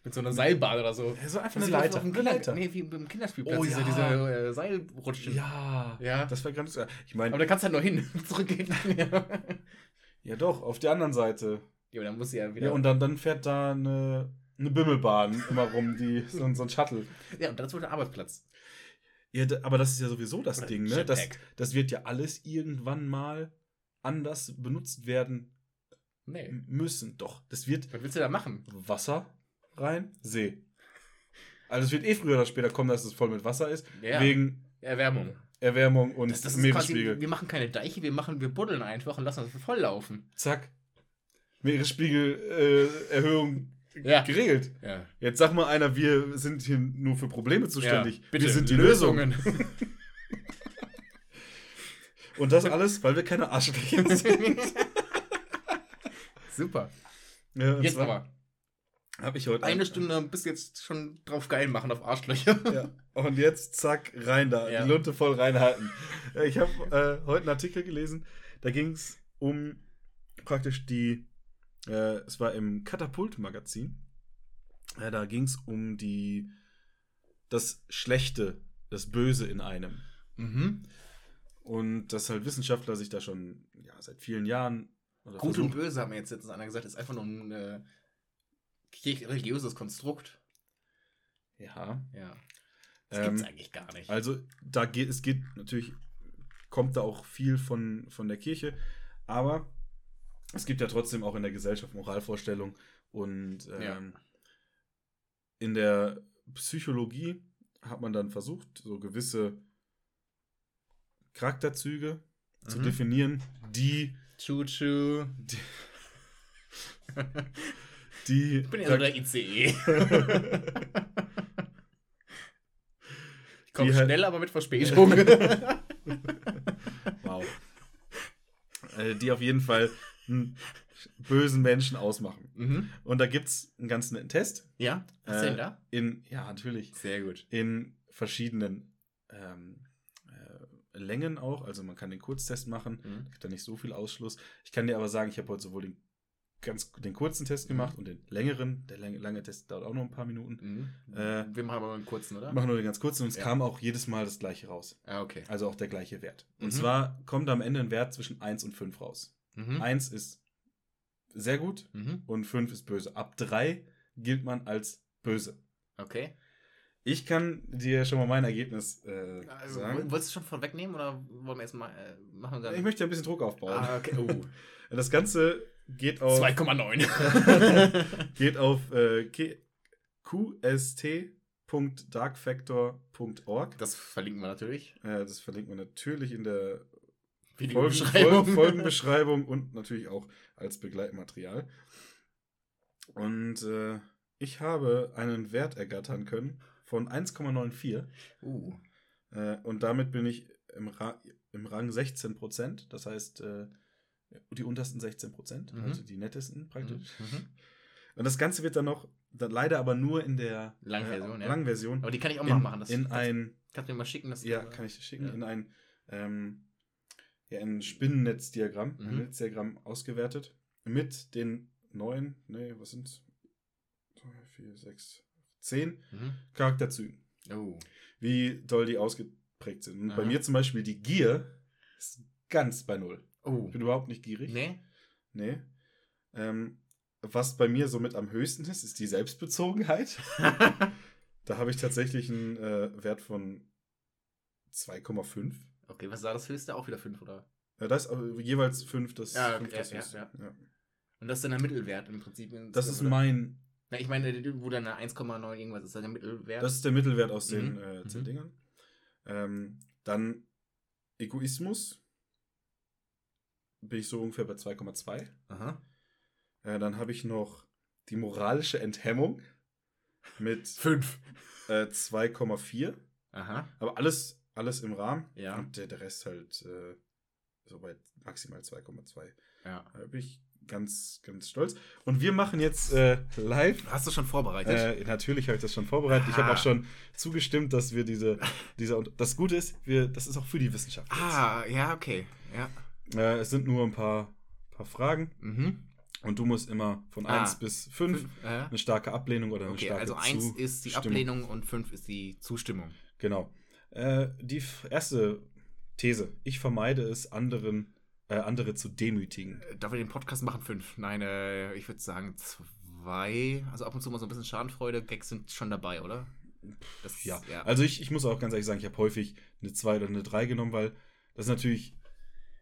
mit so einer Seilbahn oder so. Ja, so einfach eine Leiter. Auf Leiter. Nee, wie beim Kinderspielplatz, Oh, diese, ja. diese äh, Seilrutschen. Ja, Ja. das wäre ganz. Ich meine, Aber da kannst du halt noch hin, zurückgehen. ja. ja doch, auf der anderen Seite. ja, aber dann muss sie ja wieder. Ja, und dann, dann fährt da eine, eine Bimmelbahn immer rum, die, so, ein- so ein Shuttle. ja, und wohl der Arbeitsplatz. Ja, aber das ist ja sowieso das Oder Ding, ne? Das, das wird ja alles irgendwann mal anders benutzt werden Nee. müssen. Doch, das wird Was willst du da machen? Wasser rein, See. Also es wird eh früher oder später kommen, dass es voll mit Wasser ist, Ja. wegen Erwärmung. Erwärmung und Das, das Meeresspiegel. quasi, wir machen keine Deiche, wir machen, wir buddeln einfach und lassen das voll laufen. Zack. Meeresspiegelerhöhung äh, Ja. geregelt. Ja. Jetzt sag mal einer, wir sind hier nur für Probleme zuständig. bitte, wir sind die Lösung. Und das alles, weil wir keine Arschlöcher sind. Super. Ja, Jetzt aber. Habe ich heute Eine Stunde bis jetzt schon drauf geil machen auf Arschlöcher. Ja. Und jetzt zack, rein da. Ja. Die Lunte voll reinhalten. Ja, Ich habe äh, heute einen Artikel gelesen, da ging es um praktisch die, äh, es war im Katapult-Magazin, äh, da ging es um die, das Schlechte, das Böse in einem. Mhm. Und dass halt Wissenschaftler sich da schon ja, seit vielen Jahren Gut und böse, haben wir jetzt letztens einer gesagt, ist einfach nur ein äh, religiöses Konstrukt. Ja. Ja. Das Ähm, gibt's eigentlich gar nicht. Also da geht es geht natürlich kommt da auch viel von von der Kirche, aber es gibt ja trotzdem auch in der Gesellschaft Moralvorstellungen und ähm, Ja. in der Psychologie hat man dann versucht so gewisse Charakterzüge zu Mhm. definieren, die, Choo-choo. die Ich bin ja so der ICE. ich komme Die halt- schnell, aber mit Verspätung. wow. äh, die auf jeden Fall bösen Menschen ausmachen. mhm. Und da gibt es einen ganz netten Test. Ja, was Äh, denn da? In, ja, natürlich. Sehr gut. In verschiedenen ähm, äh, Längen auch. Also man kann den Kurztest machen. Mhm. Gibt da nicht so viel Ausschluss. Ich kann dir aber sagen, ich habe heute sowohl den, ganz, den kurzen Test Mhm. gemacht und den längeren. Der lange, lange Test dauert auch noch ein paar Minuten. Mhm. Äh, Wir machen aber einen kurzen, oder? Wir machen nur den ganz kurzen und es Ja. kam auch jedes Mal das gleiche raus. Ah, okay. Also auch der gleiche Wert. Und Mhm. zwar kommt am Ende ein Wert zwischen 1 und 5 raus. Mhm. 1 ist sehr gut Mhm. und 5 ist böse. Ab 3 gilt man als böse. Okay. Ich kann dir schon mal mein Ergebnis äh, Also, sagen. wolltest du schon vorwegnehmen oder wollen wir erstmal äh, machen? wir Ich Dann? möchte ein bisschen Druck aufbauen. Ah, okay. Oh. Das Ganze geht auf, 2,9. geht auf äh, qst.darkfactor.org. Das verlinken wir natürlich. Äh, das verlinkt man natürlich in der Folgen, Videobeschreibung. Folgen, Folgenbeschreibung und natürlich auch als Begleitmaterial. Und äh, ich habe einen Wert ergattern können von 1,94 Uh. äh, und damit bin ich im, Ra im Rang 16%, das heißt äh, die untersten 16%, Mhm. also die nettesten praktisch. Mhm. Und das Ganze wird dann noch, dann leider aber nur in der Langversion, äh, ja. Langversion Aber die kann ich auch in, mal machen. Das, in das, ein kannst du mir mal schicken. Das ja, kann ich schicken. Ja. In ein, ähm, ja, ein Spinnennetzdiagramm, ein Mhm. Netzdiagramm ausgewertet. Mit den neun, nee, was sind's? Zwei, vier, sechs, zehn Mhm. Charakterzügen. Oh. Wie doll die ausgeprägt sind. Und bei mir zum Beispiel die Gier ist ganz bei Null. Oh. Ich bin überhaupt nicht gierig. Nee? Nee. Ähm, was bei mir somit am höchsten ist, ist die Selbstbezogenheit. Da habe ich tatsächlich einen äh, Wert von 2,5. Okay, was war das höchste? Auch wieder 5, oder? Ja, das ist aber jeweils fünf, das, Ja, okay, fünf, das ja, höchste. ja, Ja. Und das ist dann der Mittelwert im Prinzip. Das ist oder? mein, Na, ich meine, wo dann eine 1,9 irgendwas ist, dann der Mittelwert. das ist der Mittelwert aus den Mhm. äh, zehn Mhm. Dingern. Ähm, dann Egoismus. Bin ich so ungefähr bei 2,2. Aha. Äh, dann habe ich noch die moralische Enthemmung mit 5. äh, 2,4. Aha. Aber alles, alles im Rahmen. Ja. Und der, der Rest halt äh, so bei maximal 2,2. Ja. Da bin ich ganz, ganz stolz. Und wir machen jetzt äh, live. Hast du schon vorbereitet? Äh, natürlich habe ich das schon vorbereitet. Ich habe Ah. auch schon zugestimmt, dass wir diese, dieser. Und das Gute ist, wir, das ist auch für die Wissenschaft. jetzt. ah, ja, okay. Ja. Äh, es sind nur ein paar, paar Fragen. Mhm. Und du musst immer von Ah. 1 bis 5 Fünf, äh, eine starke Ablehnung oder eine okay, starke also 1 ist die Zustimmung. Ablehnung und 5 ist die Zustimmung. Genau. Äh, die erste These. Ich vermeide es, anderen, äh, andere zu demütigen. Äh, Da wir den Podcast machen, 5. Nein, äh, ich würde sagen 2. Also ab und zu mal so ein bisschen Schadenfreude. Gags sind schon dabei, oder? Das, Ja, ja. also ich, ich muss auch ganz ehrlich sagen, ich habe häufig eine 2 oder eine 3 genommen, weil das ist natürlich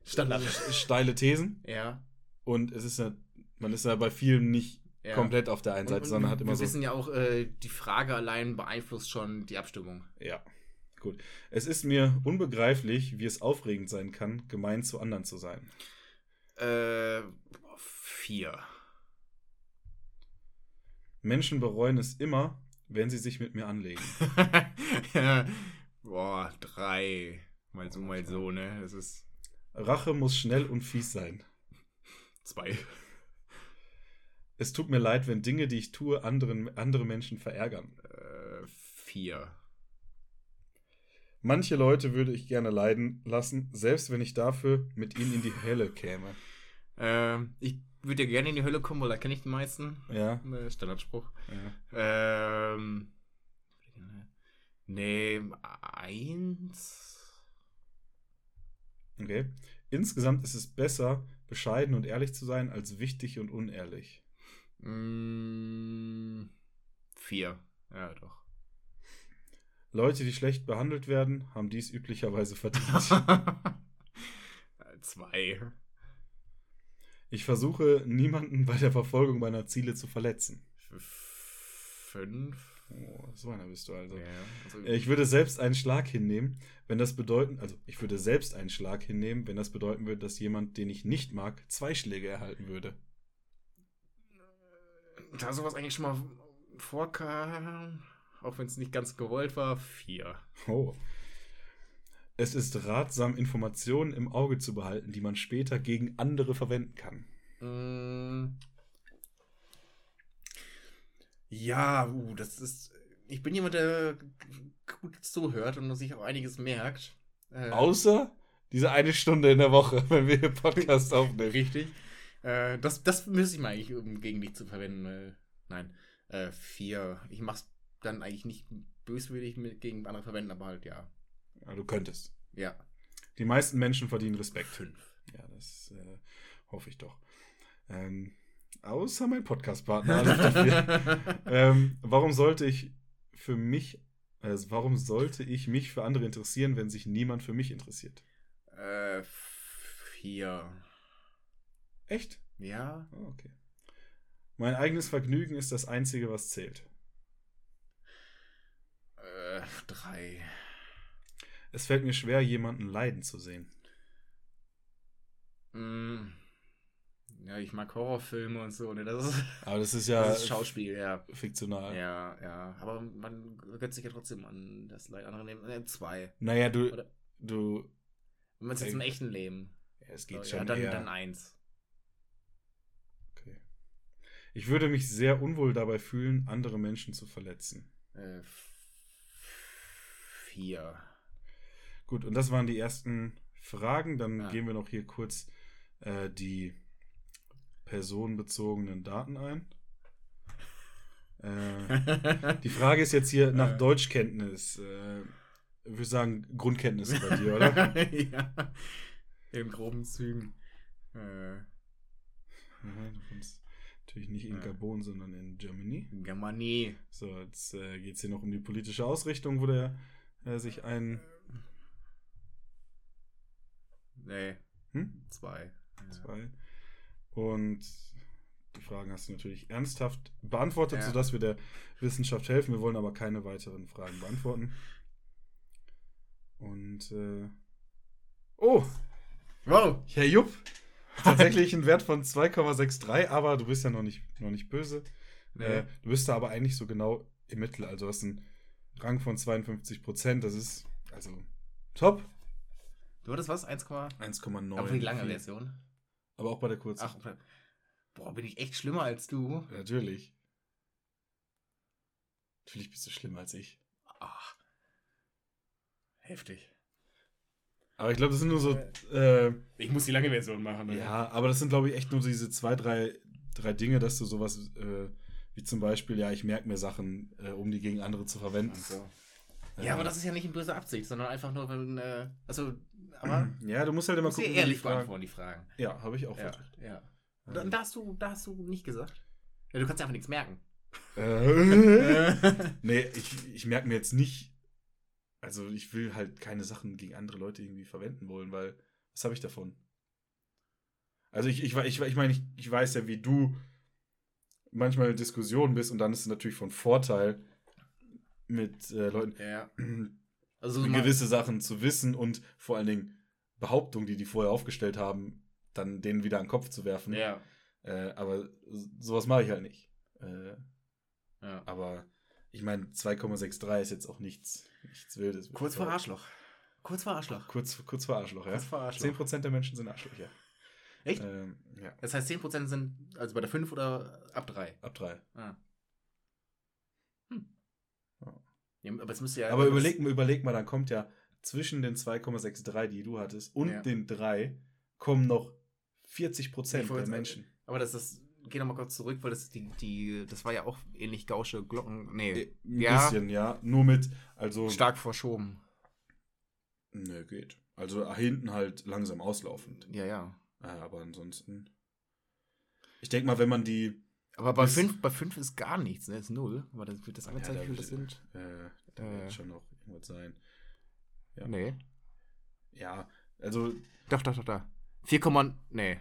Standard. äh, steile Thesen ja. und es ist ja, man ist ja bei vielen nicht ja. komplett auf der einen Und, Seite, und sondern hat immer wir so. wissen ja auch, äh, die Frage allein beeinflusst schon die Abstimmung. Ja, gut. Es ist mir unbegreiflich, wie es aufregend sein kann, gemein zu anderen zu sein. Äh, 4. Menschen bereuen es immer, wenn sie sich mit mir anlegen. Boah, 3. Mal so, mal so, ne? Das ist Rache muss schnell und fies sein. 2. Es tut mir leid, wenn Dinge, die ich tue, anderen, andere Menschen verärgern. Äh, 4. Manche Leute würde ich gerne leiden lassen, selbst wenn ich dafür mit ihnen in die Hölle käme. Ähm, ich würde ja gerne in die Hölle kommen, weil da kenne ich die meisten. Ja. Äh, Standardspruch. ja. Ähm. Nee, eins. Okay. Insgesamt ist es besser, bescheiden und ehrlich zu sein, als wichtig und unehrlich. Mm, vier. Ja, doch. Leute, die schlecht behandelt werden, haben dies üblicherweise verdient. Zwei. Ich versuche, niemanden bei der Verfolgung meiner Ziele zu verletzen. Fünf. Oh, so einer bist du also. Ja, also, Äh, Ich würde selbst einen Schlag hinnehmen, wenn das bedeuten, also ich würde selbst einen Schlag hinnehmen, wenn das bedeuten würde, dass jemand, den ich nicht mag, zwei Schläge erhalten würde. da sowas eigentlich schon mal vorkam, auch wenn es nicht ganz gewollt war, vier. Oh. Es ist ratsam, Informationen im Auge zu behalten, die man später gegen andere verwenden kann. Mm. Ja, uh, das ist. Ich bin jemand, der gut zuhört und sich auch einiges merkt. Äh, Außer diese eine Stunde in der Woche, wenn wir hier Podcast aufnehmen. Richtig. Äh, das, das müsste ich mal eigentlich, um gegen dich zu verwenden. Weil, nein. Äh, vier. Ich mach's dann eigentlich nicht böswillig mit gegen andere verwenden, aber halt ja. Ja, du könntest. Ja. Die meisten Menschen verdienen Respekt. Fünf. Ja, das äh, hoffe ich doch. Ähm, außer mein Podcast-Partner. Dafür. ähm, warum sollte ich für mich, also warum sollte ich mich für andere interessieren, wenn sich niemand für mich interessiert? äh, vier. Echt? Ja. Oh, okay. Mein eigenes Vergnügen ist das Einzige, was zählt. Drei. Es fällt mir schwer, jemanden leiden zu sehen. Mm. Ja, ich mag Horrorfilme und so, ne? Das ist, Aber das ist ja das ist Schauspiel, ja. fiktional. Ja, ja. Aber man gönnt sich ja trotzdem an das Leid anderer nehmen. Äh, zwei. Naja, du, Oder- du, Wenn man es jetzt im echten Leben. ja, es geht ja, schon dann, eher. dann eins. Okay. Ich würde mich sehr unwohl dabei fühlen, andere Menschen zu verletzen. Äh, f- vier. Gut, und das waren die ersten Fragen. Dann Ja. gehen wir noch hier kurz äh, die personenbezogenen Daten ein. Äh, die Frage ist jetzt hier nach Äh. Deutschkenntnis. Äh, ich würde sagen, Grundkenntnisse bei dir, oder? ja. In groben Zügen. Äh, kommst natürlich nicht in Ja. Gabon, sondern in Germany. Germanie. So, jetzt äh, geht es hier noch um die politische Ausrichtung, wo der äh, sich ein. Nee, Hm? zwei. Zwei. Und die Fragen hast du natürlich ernsthaft beantwortet, Ja. sodass wir der Wissenschaft helfen. Wir wollen aber keine weiteren Fragen beantworten. Und äh, oh, Wow. Herr Jupp, tatsächlich ein Wert von 2,63, aber du bist ja noch nicht, noch nicht böse. Äh, du bist da aber eigentlich so genau im Mittel. Also hast einen Rang von 52 Prozent. Das ist also top. Du hattest was? 1, 1,9. aber für die lange Version. Aber auch bei der kurzen. Ach, boah, bin ich echt schlimmer als du. Natürlich. Natürlich bist du schlimmer als ich. Ach. Heftig. Aber ich glaube, das sind nur so. Äh, Ich muss die lange Version machen. ne? ja, aber das sind, glaube ich, echt nur diese zwei, drei, drei Dinge, dass du sowas äh, wie zum Beispiel, ja, ich merke mir Sachen, äh, um die gegen andere zu verwenden. Ach so. Äh, Ja, aber das ist ja nicht in böser Absicht, sondern einfach nur, wenn, äh, also, aber Ja, du musst halt immer musst du gucken. wie die ehrlich Fragen- beantworten, die Fragen. Ja, habe ich auch Ja, versucht. ja. Da, da, hast du, da hast du nicht gesagt. Ja, du kannst einfach nichts merken. Äh, nee, ich, ich merke mir jetzt nicht. Also, ich will halt keine Sachen gegen andere Leute irgendwie verwenden wollen, weil was habe ich davon? Also, ich, ich, ich, ich, ich meine, ich, ich weiß ja, wie du manchmal in Diskussionen bist und dann ist es natürlich von Vorteil, mit äh, Leuten ja. Also, gewisse Sachen zu wissen und vor allen Dingen Behauptungen, die die vorher aufgestellt haben, dann denen wieder an den Kopf zu werfen. Ja. Äh, aber sowas mache ich halt nicht. Äh, ja. aber ich meine, 2,63 ist jetzt auch nichts, nichts Wildes. Kurz vor Arschloch. Kurz vor Arschloch. Kurz, kurz vor Arschloch, ja. Kurz vor Arschloch. 10% der Menschen sind Arschlöcher. Echt? Ähm, ja, Das heißt, 10% sind also bei der 5 oder ab 3. ab 3. Ah. Hm. Ja. Ja, aber es müsste ja. Aber überleg, mal- überleg mal, dann kommt ja zwischen den 2,63, die du hattest, und Ja. den 3 kommen noch 40% Ich wollte der sagen, Menschen. Aber das ist. Geh nochmal kurz zurück, weil das die, die. Das war ja auch ähnlich gausche Glocken. Nee. Äh, Ein ja. bisschen, ja. Nur mit, also. Stark verschoben. Nö, geht. Also hinten halt langsam auslaufend. Ja, ja. Äh, aber ansonsten. Ich denke mal, wenn man die. Aber bei Das- 5 bei fünf ist gar nichts, ne? Ist null. Aber das wird das angezeigt, Ja, wie da viel das sind. Äh, da Äh. wird schon noch irgendwas sein. Ja. Nee. Ja, also. Doch, doch, doch, da. 4, nee.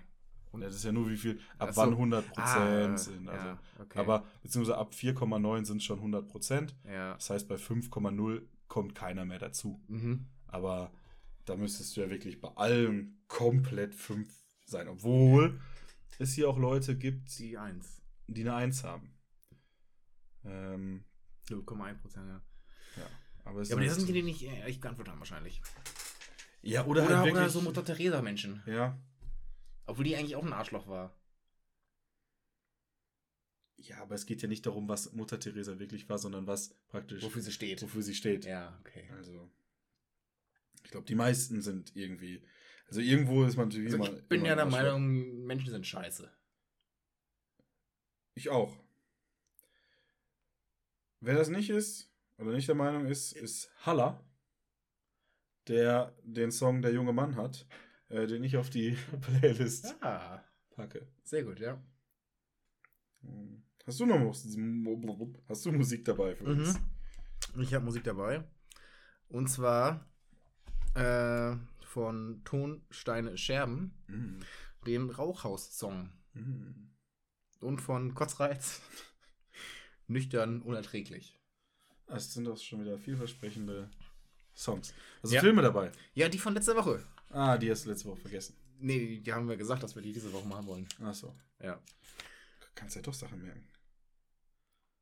Ja, das ist ja nur wie viel, ab so. wann 100 Prozent Ah, sind. Also, ja, okay. Aber beziehungsweise ab 4,9 sind es schon 100 Prozent. Ja. Das heißt, bei 5,0 kommt keiner mehr dazu. Mhm. Aber da müsstest du ja wirklich bei allem komplett 5 sein. Obwohl es hier auch Leute gibt, Die 1. die eine 1 haben. Ähm, 0,1 Prozent, ja. ja. Aber, es Ja, aber das sind- die, die nicht äh, echt geantwortet haben wahrscheinlich. Ja, oder, Oder, halt oder wirklich, so Mutter Teresa Menschen. Ja. Obwohl die eigentlich auch ein Arschloch war. Ja, aber es geht ja nicht darum, was Mutter Teresa wirklich war, sondern was praktisch Wofür sie steht. wofür sie steht. Ja, okay. Also, ich glaube, die meisten sind irgendwie. Also irgendwo ist man natürlich Also immer. ich bin immer ja der Arschloch. Meinung, Menschen sind scheiße. Ich auch. Wer das nicht ist, oder nicht der Meinung ist, ist Halla, der den Song Der junge Mann hat, äh, den ich auf die Playlist Ah, packe. sehr gut, ja. Hm. Hast du noch hast du Musik dabei für uns? Mhm. Ich habe Musik dabei. Und zwar äh, von Tonsteine Scherben, Mhm. den Rauchhaus-Song. Mhm. Und von Kotzreiz, nüchtern, unerträglich. Das sind doch schon wieder vielversprechende Songs. Also Ja. Filme dabei. Ja, die von letzter Woche. Ah, die hast du letzte Woche vergessen. Nee, die, haben wir gesagt, dass wir die diese Woche machen wollen. Ach so. Ja. Kannst ja doch Sachen merken.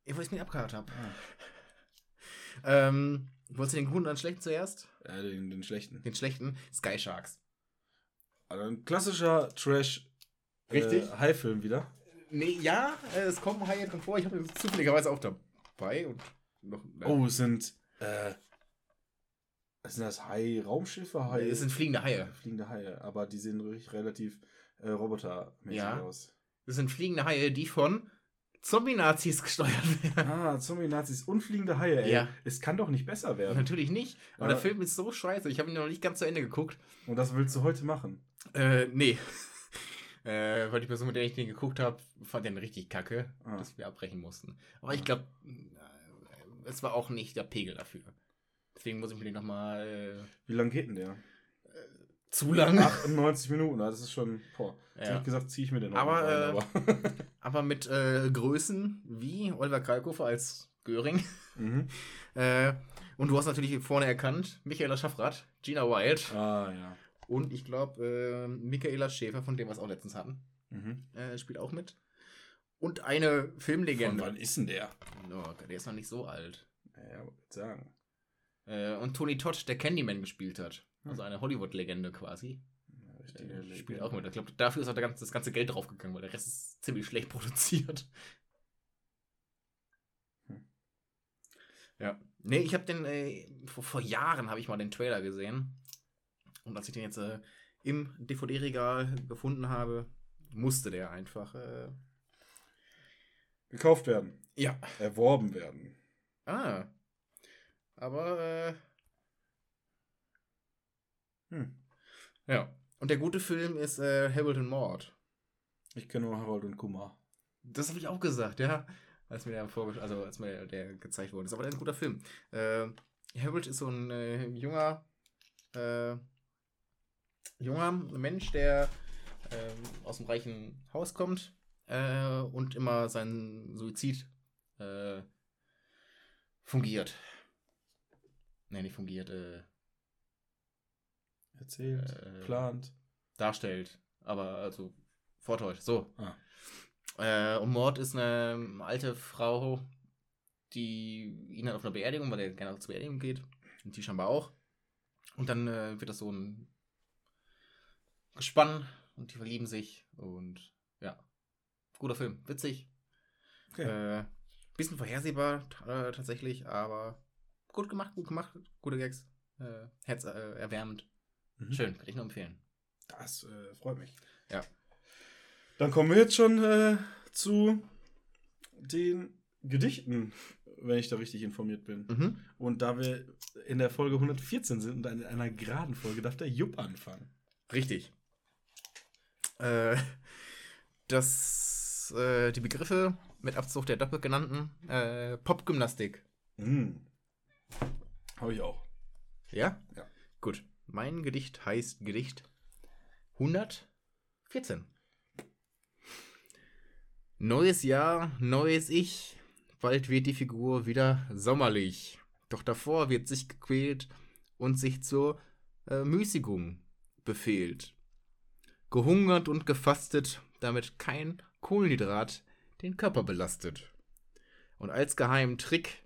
Ja, weil ich es mir abgehört habe. Ah. Ähm, wolltest du den guten oder den schlechten zuerst? Ja, den, den schlechten. Den schlechten? Sky Sharks. Also ein klassischer Trash Richtig. Äh, High-Film wieder. Nee, ja, äh, es kommt ein High drin vor. Ich habe zufälligerweise auch dabei. Und noch, ja. Oh, es sind äh, sind das Hai-Raumschiffe? Hai es sind fliegende Haie. fliegende Haie, aber die sehen richtig relativ äh, robotermäßig Ja. aus. Es sind fliegende Haie, die von Zombie-Nazis gesteuert werden. Ah, Zombie-Nazis und fliegende Haie, ey. Ja. Es kann doch nicht besser werden. Natürlich nicht. Aber Aber- der Film ist so scheiße. Ich habe ihn noch nicht ganz zu Ende geguckt. Und das willst du heute machen? Äh, nee. äh, weil die Person, mit der ich den geguckt habe, fand den richtig kacke, Ah. dass wir abbrechen mussten. Aber ich glaube, es war auch nicht der Pegel dafür. Deswegen muss ich mir den nochmal äh, Wie lang geht denn der? Zu lang. 98 Minuten, das ist schon, boah. Ja. hab ich gesagt, ziehe ich mir den noch Aber, mit rein, äh, aber. Aber mit äh, Größen wie Oliver Kalkofer als Göring. mhm. Äh, und du hast natürlich vorne erkannt, Michaela Schaffrath, Gina Wild Ah, ja. und ich glaube, äh, Michaela Schäfer, von dem wir es auch letztens hatten, Mhm. äh, spielt auch mit. Und eine Von Filmlegende. wann ist denn der? Oh, der ist noch nicht so alt. Ja, wollte ich sagen. Äh, und Tony Todd, der Candyman gespielt hat. Also eine Hollywood-Legende quasi. Ja, Äh, spielt auch mit. Ich glaube, dafür ist auch ganze, das ganze Geld draufgegangen, weil der Rest ist ziemlich schlecht produziert. Hm. Ja. Nee, ich habe den, äh, vor, vor Jahren habe ich mal den Trailer gesehen. Und als ich den jetzt äh, im DVD-Regal gefunden habe, musste der einfach. Äh, Gekauft werden. ja. Erworben werden. Ah. Aber, äh, Hm. ja. Und der gute Film ist äh, Hamilton Maud. Ich kenne nur Harold und Kumar. Das habe ich auch gesagt, ja. Als mir der vorge also als mir der gezeigt wurde. Ist aber ein guter Film. Äh, Harold ist so ein äh, junger, äh, junger Mensch, der äh, aus einem reichen Haus kommt äh, und immer seinen Suizid äh, fungiert. Nee, nicht fungiert, äh, Erzählt, Äh, plant. darstellt. Aber also vortäuscht. So. Ah. Äh, und Mord ist eine alte Frau, die ihn hat auf einer Beerdigung, weil er gerne zur Beerdigung geht. Und die scheinbar auch. Und dann äh, wird das so ein Gespann und die verlieben sich. Und ja, guter Film. Witzig. Okay. Äh, bisschen vorhersehbar äh, tatsächlich, aber gut gemacht, gut gemacht. Gute Gags. Äh, Herz äh, erwärmend. Mhm. Schön, kann ich nur empfehlen. Das äh, freut mich. Ja. Dann kommen wir jetzt schon äh, zu den Gedichten, wenn ich da richtig informiert bin. Mhm. Und da wir in der Folge 114 sind und in einer geraden Folge, darf der Jupp anfangen. Richtig. Äh, das, äh, die Begriffe mit Abzug der doppelt genannten äh, Popgymnastik. Mhm. Habe ich auch. Ja? Ja. Gut. Mein Gedicht heißt Gedicht 114. Neues Jahr, neues Ich. Bald wird die Figur wieder sommerlich. Doch davor wird sich gequält und sich zur äh, Müßigung befehlt. Gehungert und gefastet, damit kein Kohlenhydrat den Körper belastet. Und als geheimen Trick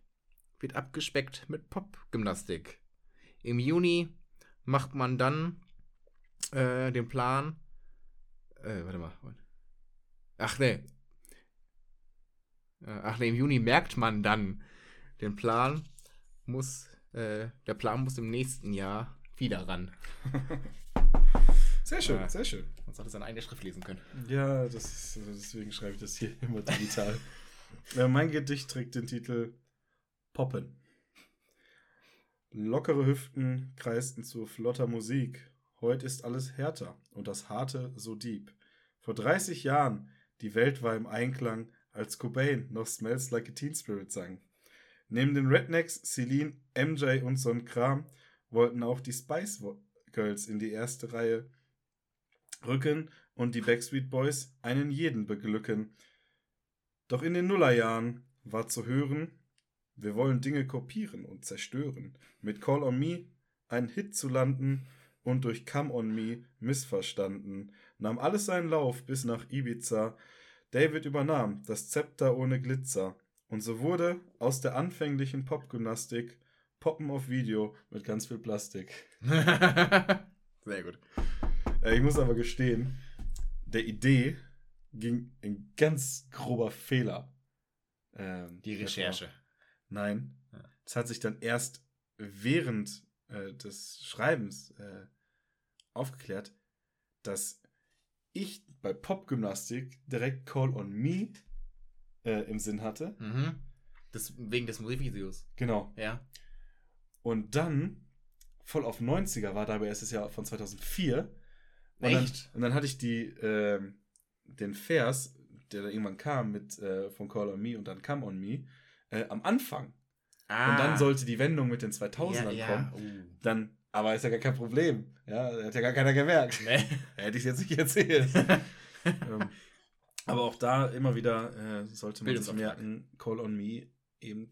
wird abgespeckt mit Popgymnastik. Im Juni macht man dann äh, den Plan. Äh, warte mal. Ach nee. Äh, Ach nee, im Juni merkt man dann den Plan. Muss, äh, der Plan muss im nächsten Jahr wieder ran. Sehr schön, Ja. sehr schön. Man sollte seine eigene Schrift lesen können. Ja, das ist, deswegen schreibe ich das hier immer digital. äh, mein Gedicht trägt den Titel Poppen. Lockere Hüften kreisten zu flotter Musik. Heut ist alles härter und das Harte so deep. Vor 30 Jahren, die Welt war im Einklang, als Cobain noch Smells Like a Teen Spirit sang. Neben den Rednecks, Celine, MJ und so'n Kram wollten auch die Spice Girls in die erste Reihe rücken und die Backstreet Boys einen jeden beglücken. Doch in den Nullerjahren war zu hören, wir wollen Dinge kopieren und zerstören. Mit Call on Me einen Hit zu landen und durch Come on Me missverstanden. Nahm alles seinen Lauf bis nach Ibiza. David übernahm das Zepter ohne Glitzer. Und so wurde aus der anfänglichen Popgymnastik Poppen auf Video mit ganz viel Plastik. Sehr gut. Äh, ich muss aber gestehen, der Idee ging ein ganz grober Fehler. ähm, Die. Recherche. Nein. Ja. Es hat sich dann erst während äh, des Schreibens äh, aufgeklärt, dass ich bei Popgymnastik direkt Call on Me äh, im Sinn hatte. Mhm. Das, wegen des Musikvideos. Genau. Ja. Und dann voll auf 90er war, dabei ist es ja von 2004. Und dann, Echt? und dann hatte ich die, ähm, den Vers, der dann irgendwann kam mit äh, von Call on Me und dann Come on Me, äh, am Anfang. Ah. Und dann sollte die Wendung mit den 2000ern ja, kommen. ja. Uh. Dann, aber ist ja gar kein Problem. Ja, hat ja gar keiner gemerkt. Nee. Hätte ich jetzt nicht erzählt. ähm, aber auch da immer wieder äh, sollte man sich Bildungsauftrag. merken, Call on Me eben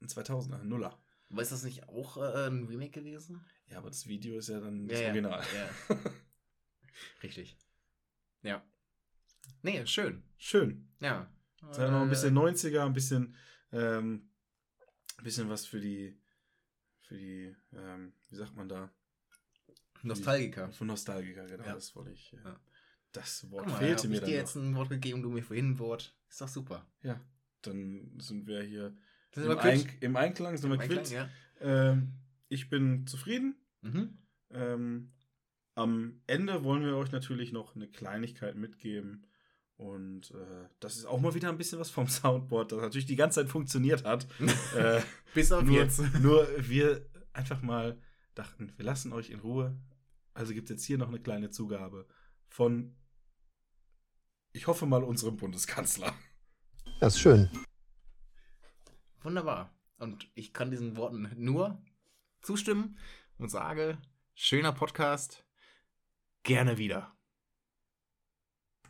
ein 2000er, ein Nuller. Aber ist das nicht auch äh, ein Remake gewesen? Ja, aber das Video ist ja dann das ja. Original. Ja. Richtig. Ja. Nee, schön. Schön. Ja. Es hat noch ein bisschen 90er, ein bisschen, ähm, ein bisschen was für die, für die, ähm, wie sagt man da? Nostalgiker. Von Nostalgiker, genau, Ja. das wollte ich. Ja. Ja. Das Wort mal, fehlte mir ich dann dir noch. jetzt ein Wort gegeben, du mir vorhin ein Wort. Ist doch super. Ja, dann sind wir hier Sind im, wir quitt? Eink im Einklang, sind wir Im quitt. Einklang, Ähm, ich bin zufrieden. Mhm. Ähm, am Ende wollen wir euch natürlich noch eine Kleinigkeit mitgeben. Und äh, das ist auch mal wieder ein bisschen was vom Soundboard, das natürlich die ganze Zeit funktioniert hat. äh, Bis auf nur, jetzt. nur wir einfach mal dachten, wir lassen euch in Ruhe. Also gibt es jetzt hier noch eine kleine Zugabe von, ich hoffe mal, unserem Bundeskanzler. Das ist schön. Wunderbar. Und ich kann diesen Worten nur zustimmen und sage, schöner Podcast, gerne wieder.